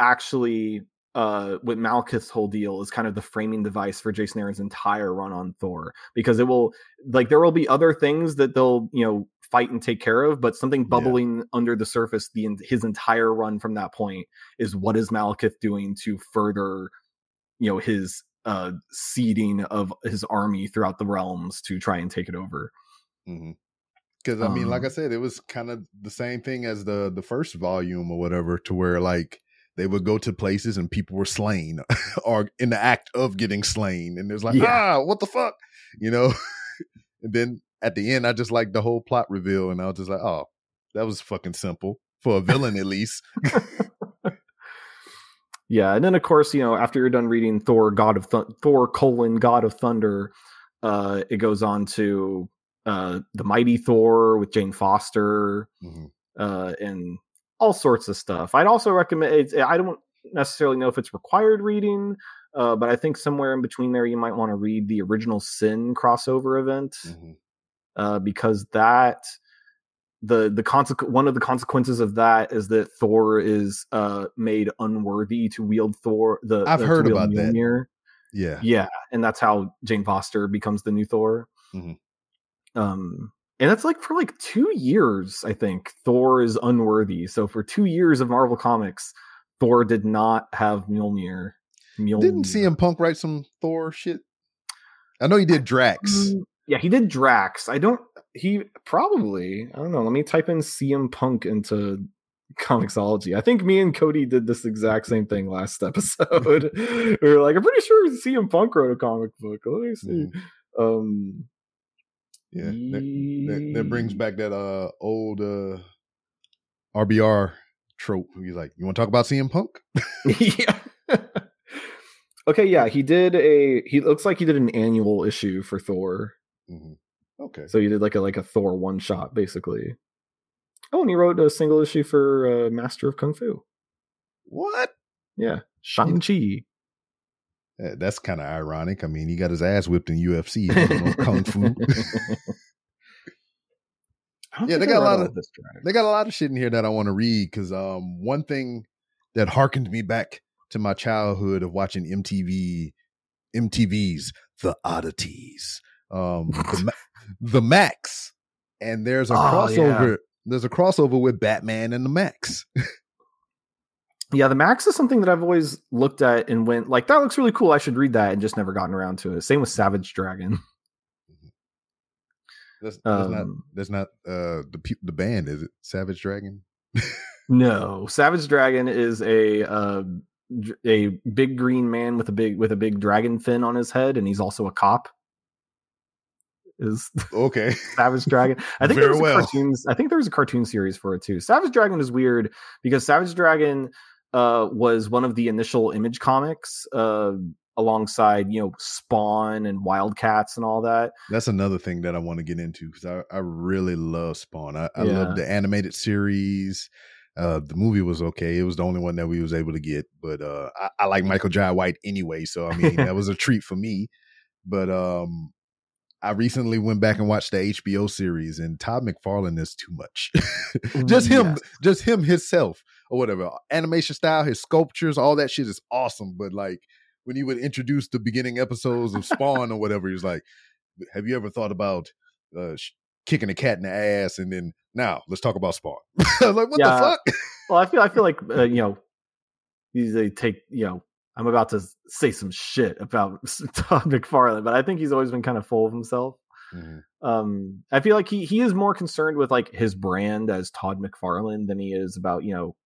actually uh with Malekith's whole deal is kind of the framing device for Jason Aaron's entire run on Thor because it will like there will be other things that they'll you know fight and take care of but something bubbling under the surface the his entire run from that point is what is Malekith doing to further you know his uh seeding of his army throughout the realms to try and take it over Because I mean, like I Um, said, it was kind of the same thing as the the first volume or whatever, to where like they would go to places and people were slain or in the act of getting slain, and it was like, Yeah. ah, what the fuck, you know? and then at the end, I just like the whole plot reveal, and I was just like, oh, that was fucking simple for a villain at least. Yeah, and then of course, you know, after you're done reading Thor, God of Th- Thor colon God of Thunder, uh, it goes on to uh, the Mighty Thor with Jane Foster, Mhm. uh, and all sorts of stuff. I'd also recommend. It's, I don't necessarily know if it's required reading, uh, but I think somewhere in between there, you might want to read the original Sin crossover event Mhm. uh, because that the the consequ- one of the consequences of that is that Thor is uh, made unworthy to wield Thor. The I've the- heard about that. Yeah, Yeah, and that's how Jane Foster becomes the new Thor. Mhm. Um, and that's like for like two years, I think Thor is unworthy. So for two years of Marvel Comics, Thor did not have Mjolnir. Mjolnir. didn't CM Punk write some Thor shit? I know he did Drax. Mm, Yeah, he did Drax. I don't. He probably. I don't know. Let me type in CM Punk into Comixology. I think me and Cody did this exact same thing last episode. we were like, I'm pretty sure CM Punk wrote a comic book. Let me see. Mhm. Um, Yeah, that, that, that brings back that uh old uh RBR trope. He's like, you want to talk about CM Punk? yeah. okay, yeah, he did a. He looks like he did an annual issue for Thor. Mhm. Okay. So he did like a like a Thor one shot basically. Oh, and he wrote a single issue for uh, Master of Kung Fu. What? Yeah, Shang Chi. That's kind of ironic. I mean, he got his ass whipped in UFC, kung fu. Yeah, they got a lot of- they got a lot of shit in here that I want to read because um, one thing that harkened me back to my childhood of watching MTV, MTV's The Oddities, um, the, the Maxx, and there's a Oh, crossover. There's a crossover with Batman and the Maxx. Yeah, the Maxx is something that I've always looked at and went like, that looks really cool. I should read that, and just never gotten around to it. Same with Savage Dragon. That's, that's not Um, that's not uh the the band is it Savage Dragon? No, Savage Dragon is a uh, a big green man with a big with a big dragon fin on his head, and he's also a cop. Is Okay, Savage Dragon? I think Very there was well. cartoons. I think there was a cartoon series for it too. Savage Dragon is weird because Savage Dragon uh, was one of the initial Image comics uh, alongside you know Spawn and Wildcats and all that. that's another thing that I want to get into because I, I really love Spawn. I, I Yeah. love the animated series. Uh, the movie was okay. It was the only one that we was able to get, but uh, I, I like Michael Jai White anyway, so I mean that was a treat for me. But um, I recently went back and watched the HBO series, and Todd McFarlane is too much. just him, Yes. just him himself or whatever. Animation style, his sculptures, all that shit is awesome. But like when he would introduce the beginning episodes of Spawn or whatever, he's like, "Have you ever thought about uh, sh- kicking a cat in the ass?" And then now let's talk about Spawn. I was like, "What Yeah. the fuck?" Well, I feel I feel like uh, you know they take you know I'm about to say some shit about Todd McFarlane, but I think he's always been kind of full of himself. Mhm. Um, I feel like he he is more concerned with like his brand as Todd McFarlane than he is about you know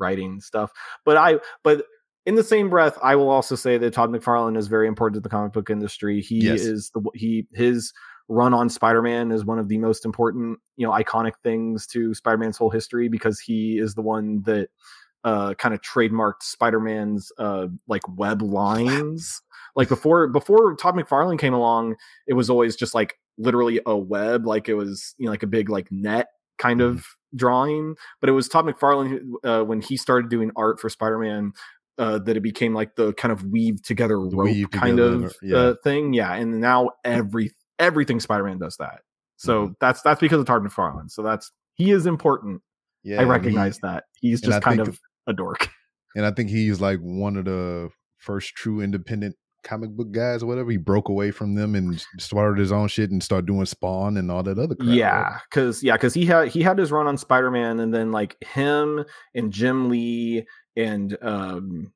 writing stuff. But I but in the same breath, I will also say that Todd McFarlane is very important to the comic book industry. He Yes. is the he his run on Spider-Man is one of the most important, you know, iconic things to Spider-Man's whole history because he is the one that uh kind of trademarked Spider-Man's uh like web lines. Like before before Todd McFarlane came along, it was always just like literally a web, like it was, you know, like a big like net kind of drawing, but it was Todd McFarlane uh, when he started doing art for Spider Man. Uh, that it became like the kind of weave together rope weave kind together, of yeah. uh, thing, yeah. And now every everything Spider Man does that. So Mhm. that's that's because of Todd McFarlane. So that's he is important. Yeah, I recognize he- that. He's just kind think- of a dork. and I think he's like one of the first true independent comic book guys or whatever. He broke away from them and started his own shit and started doing Spawn and all that other crap. Yeah, because yeah, because he had he had his run on Spider Man, and then like him and Jim Lee and um,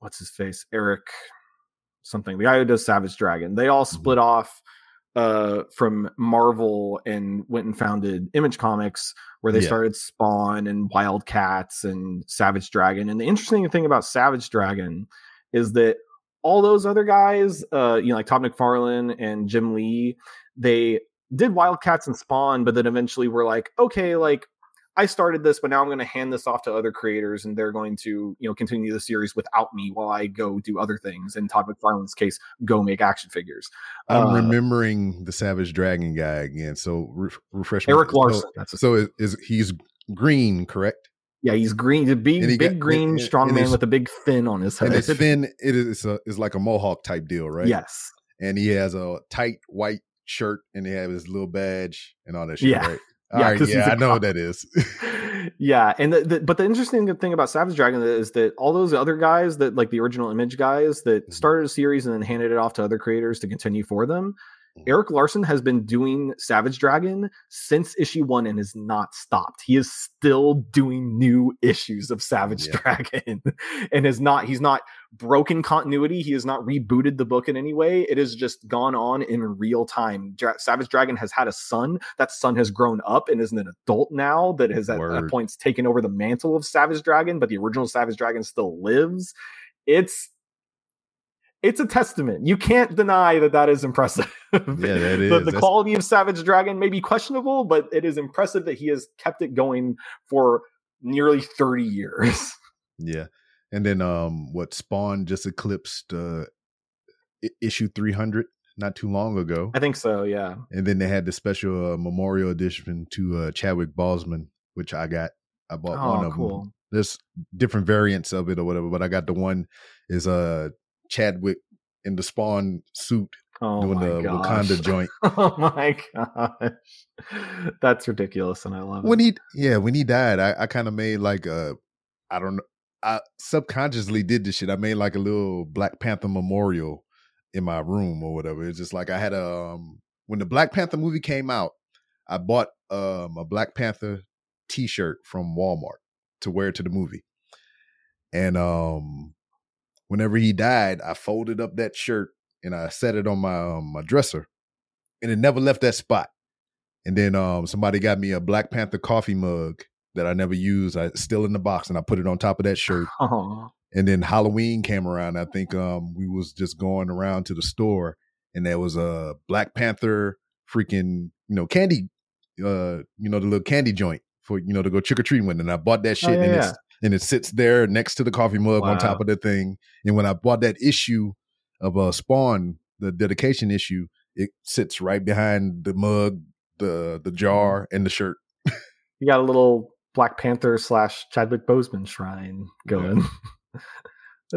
what's his face, Eric, something, the guy who does Savage Dragon. They all Mm-hmm. split off uh from Marvel and went and founded Image Comics where they Yeah. started Spawn and Wildcats and Savage Dragon. And the interesting thing about Savage Dragon is that all those other guys, uh, you know, like Todd McFarlane and Jim Lee, they did Wildcats and Spawn, but then eventually were like, okay, like I started this, but now I'm going to hand this off to other creators, and they're going to, you know, continue the series without me while I go do other things. In Todd McFarlane's case, go make action figures. I'm Uh, remembering the Savage Dragon guy again. So re- refresh. Eric So- Larsen. That's So is, is he's green, correct? Yeah, he's green, the big, he big got- green, and- strong and man with a big fin on his head. And his fin it is a, is like a mohawk type deal, right? Yes. And he has a tight white shirt and he has his little badge and all that shit, Yeah. right? Yeah, All right, 'cause he's yeah, a I know cop. what that is. yeah, and the, the, but the interesting thing about Savage Dragon is that all those other guys that like the original Image guys that Mm-hmm. started a series and then handed it off to other creators to continue for them. Mhm. Erik Larsen has been doing Savage Dragon since issue one and has not stopped. He is still doing new issues of Savage Yeah. Dragon and is not, he's not broken continuity. He has not rebooted the book in any way. It has just gone on in real time. Dra- Savage Dragon has had a son. That son has grown up and is an adult now that has at, at points taken over the mantle of Savage Dragon, but the original Savage Dragon still lives. It's it's a testament. You can't deny that that is impressive. Yeah, that the, the quality of Savage Dragon may be questionable, but it is impressive that he has kept it going for nearly 30 years. yeah. And then um what Spawn just eclipsed uh issue 300 not too long ago. I think so, yeah. And then they had the special uh, memorial edition to uh, Chadwick Boseman, which I got. I bought one Oh, of cool. them. There's different variants of it or whatever, but I got the one is uh Chadwick in the Spawn suit Oh doing the gosh. Wakanda joint. Oh my gosh. That's ridiculous and I love When it. he yeah, when he died, I, I kind of made like a I don't know. I subconsciously did this shit. I made like a little Black Panther memorial in my room or whatever. It's just like I had a um when the Black Panther movie came out, I bought um a Black Panther t-shirt from Walmart to wear to the movie. And um whenever he died, I folded up that shirt and I set it on my um, my dresser. And it never left that spot. And then um somebody got me a Black Panther coffee mug that I never used. I still in the box and I put it on top of that shirt. Oh, And then Halloween came around. I think um we was just going around to the store and there was a Black Panther freaking, you know, candy uh, you know, the little candy joint for, you know, to go trick or treating with. And I bought that shit Oh, yeah, and yeah. it's and it sits there next to the coffee mug on top of the thing. And when I bought that issue of uh Spawn, the dedication issue, it sits right behind the mug, the the jar, and the shirt. you got a little Black Panther slash Chadwick Boseman shrine going.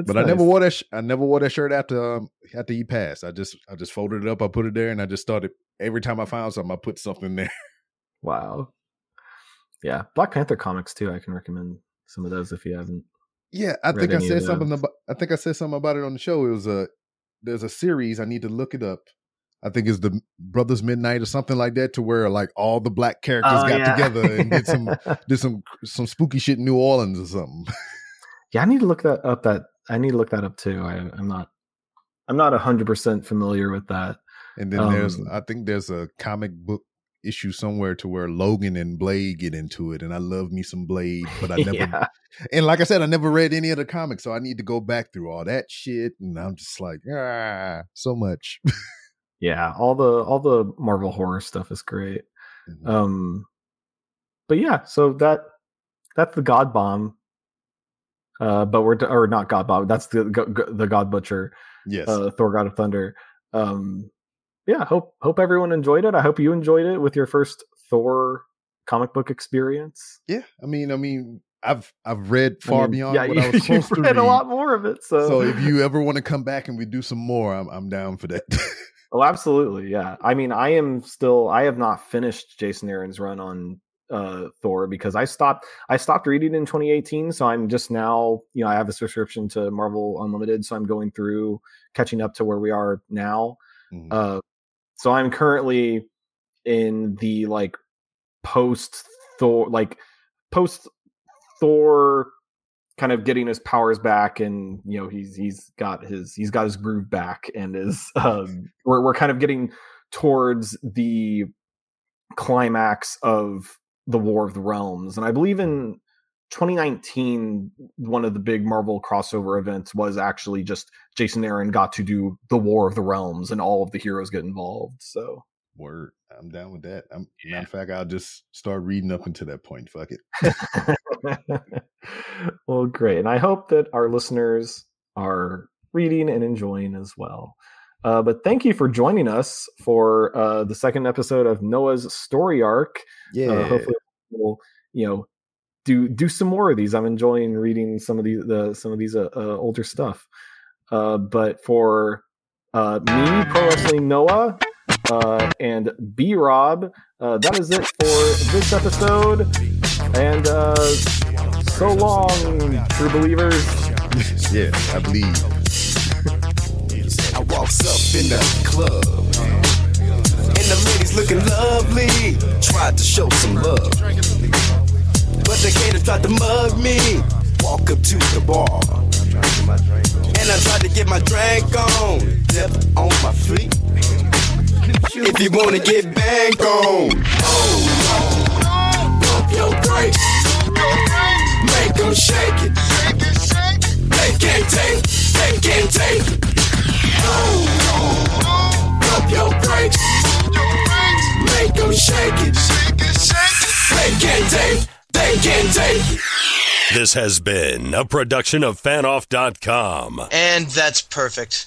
But I never wore that. Sh- I never wore that shirt after um, after he passed. I just I just folded it up. I put it there, and I just started. Every time I found something, I put something there. Wow. Yeah, Black Panther comics too. I can recommend some of those if you haven't. Yeah, I think I said something about. I think I said something about it on the show. It was a there's a series. I need to look it up. I think it's the Brothers Midnight or something like that, to where like all the black characters Oh, got yeah. together and did some did some some spooky shit in New Orleans or something. yeah, I need to look that up. That I need to look that up too. I, I'm not. I'm not hundred percent familiar with that. And then there's Um, I think there's a comic book issue somewhere to where Logan and Blade get into it, and I love me some Blade, but I never yeah. And like I said, I never read any of the comics, so I need to go back through all that shit. And I'm just like, ah, so much. yeah, all the all the Marvel horror stuff is great. Mhm. Um, but yeah, so that that's the God Bomb. Uh, but we're or not God Bomb. That's the the God Butcher. yes, uh, Thor: God of Thunder. Um, yeah, hope hope everyone enjoyed it. I hope you enjoyed it with your first Thor comic book experience. Yeah, I mean, I mean, I've I've read far I mean, beyond yeah, what you, I was supposed you've to read read. a lot more of it. So, So if you ever want to come back and we do some more, I'm I'm down for that. Oh, absolutely. Yeah. I mean, I am still I have not finished Jason Aaron's run on uh Thor because I stopped I stopped reading in 2018, so I'm just now, you know, I have a subscription to Marvel Unlimited, so I'm going through catching up to where we are now. Mhm. Uh so I'm currently in the like post Thor like post Thor kind of getting his powers back and you know he's he's got his he's got his groove back and is um we're we're kind of getting towards the climax of the War of the Realms. And I believe in 2019 one of the big Marvel crossover events was actually just Jason Aaron got to do the War of the Realms and all of the heroes get involved so Word, I'm down with that. I'm, Matter of fact, I'll just start reading up until that point. Fuck it. well, great. And I hope that our listeners are reading and enjoying as well. Uh, but thank you for joining us for uh, the second episode of Noah's story arc. Yeah, Uh, hopefully, we'll you know do do some more of these. I'm enjoying reading some of these the some of these uh, uh, older stuff. Uh, but for uh, me, pro wrestling Noah, uh, and B Rob, uh, that is it for this episode. And uh, so long, true believers. yeah, I believe. I walks up in the club. And the ladies looking lovely. Tried to show some love. But the gator tried to mug me. Walk up to the bar. And I tried to get my drink on. Dip on my feet. If you wanna get banged on. Oh, pump your brakes. Make them shake it. They can't take, they can't take it. Pump your brakes. Make them shake it. They can't take, they can't take. This has been a production of fanoff.com. And that's perfect.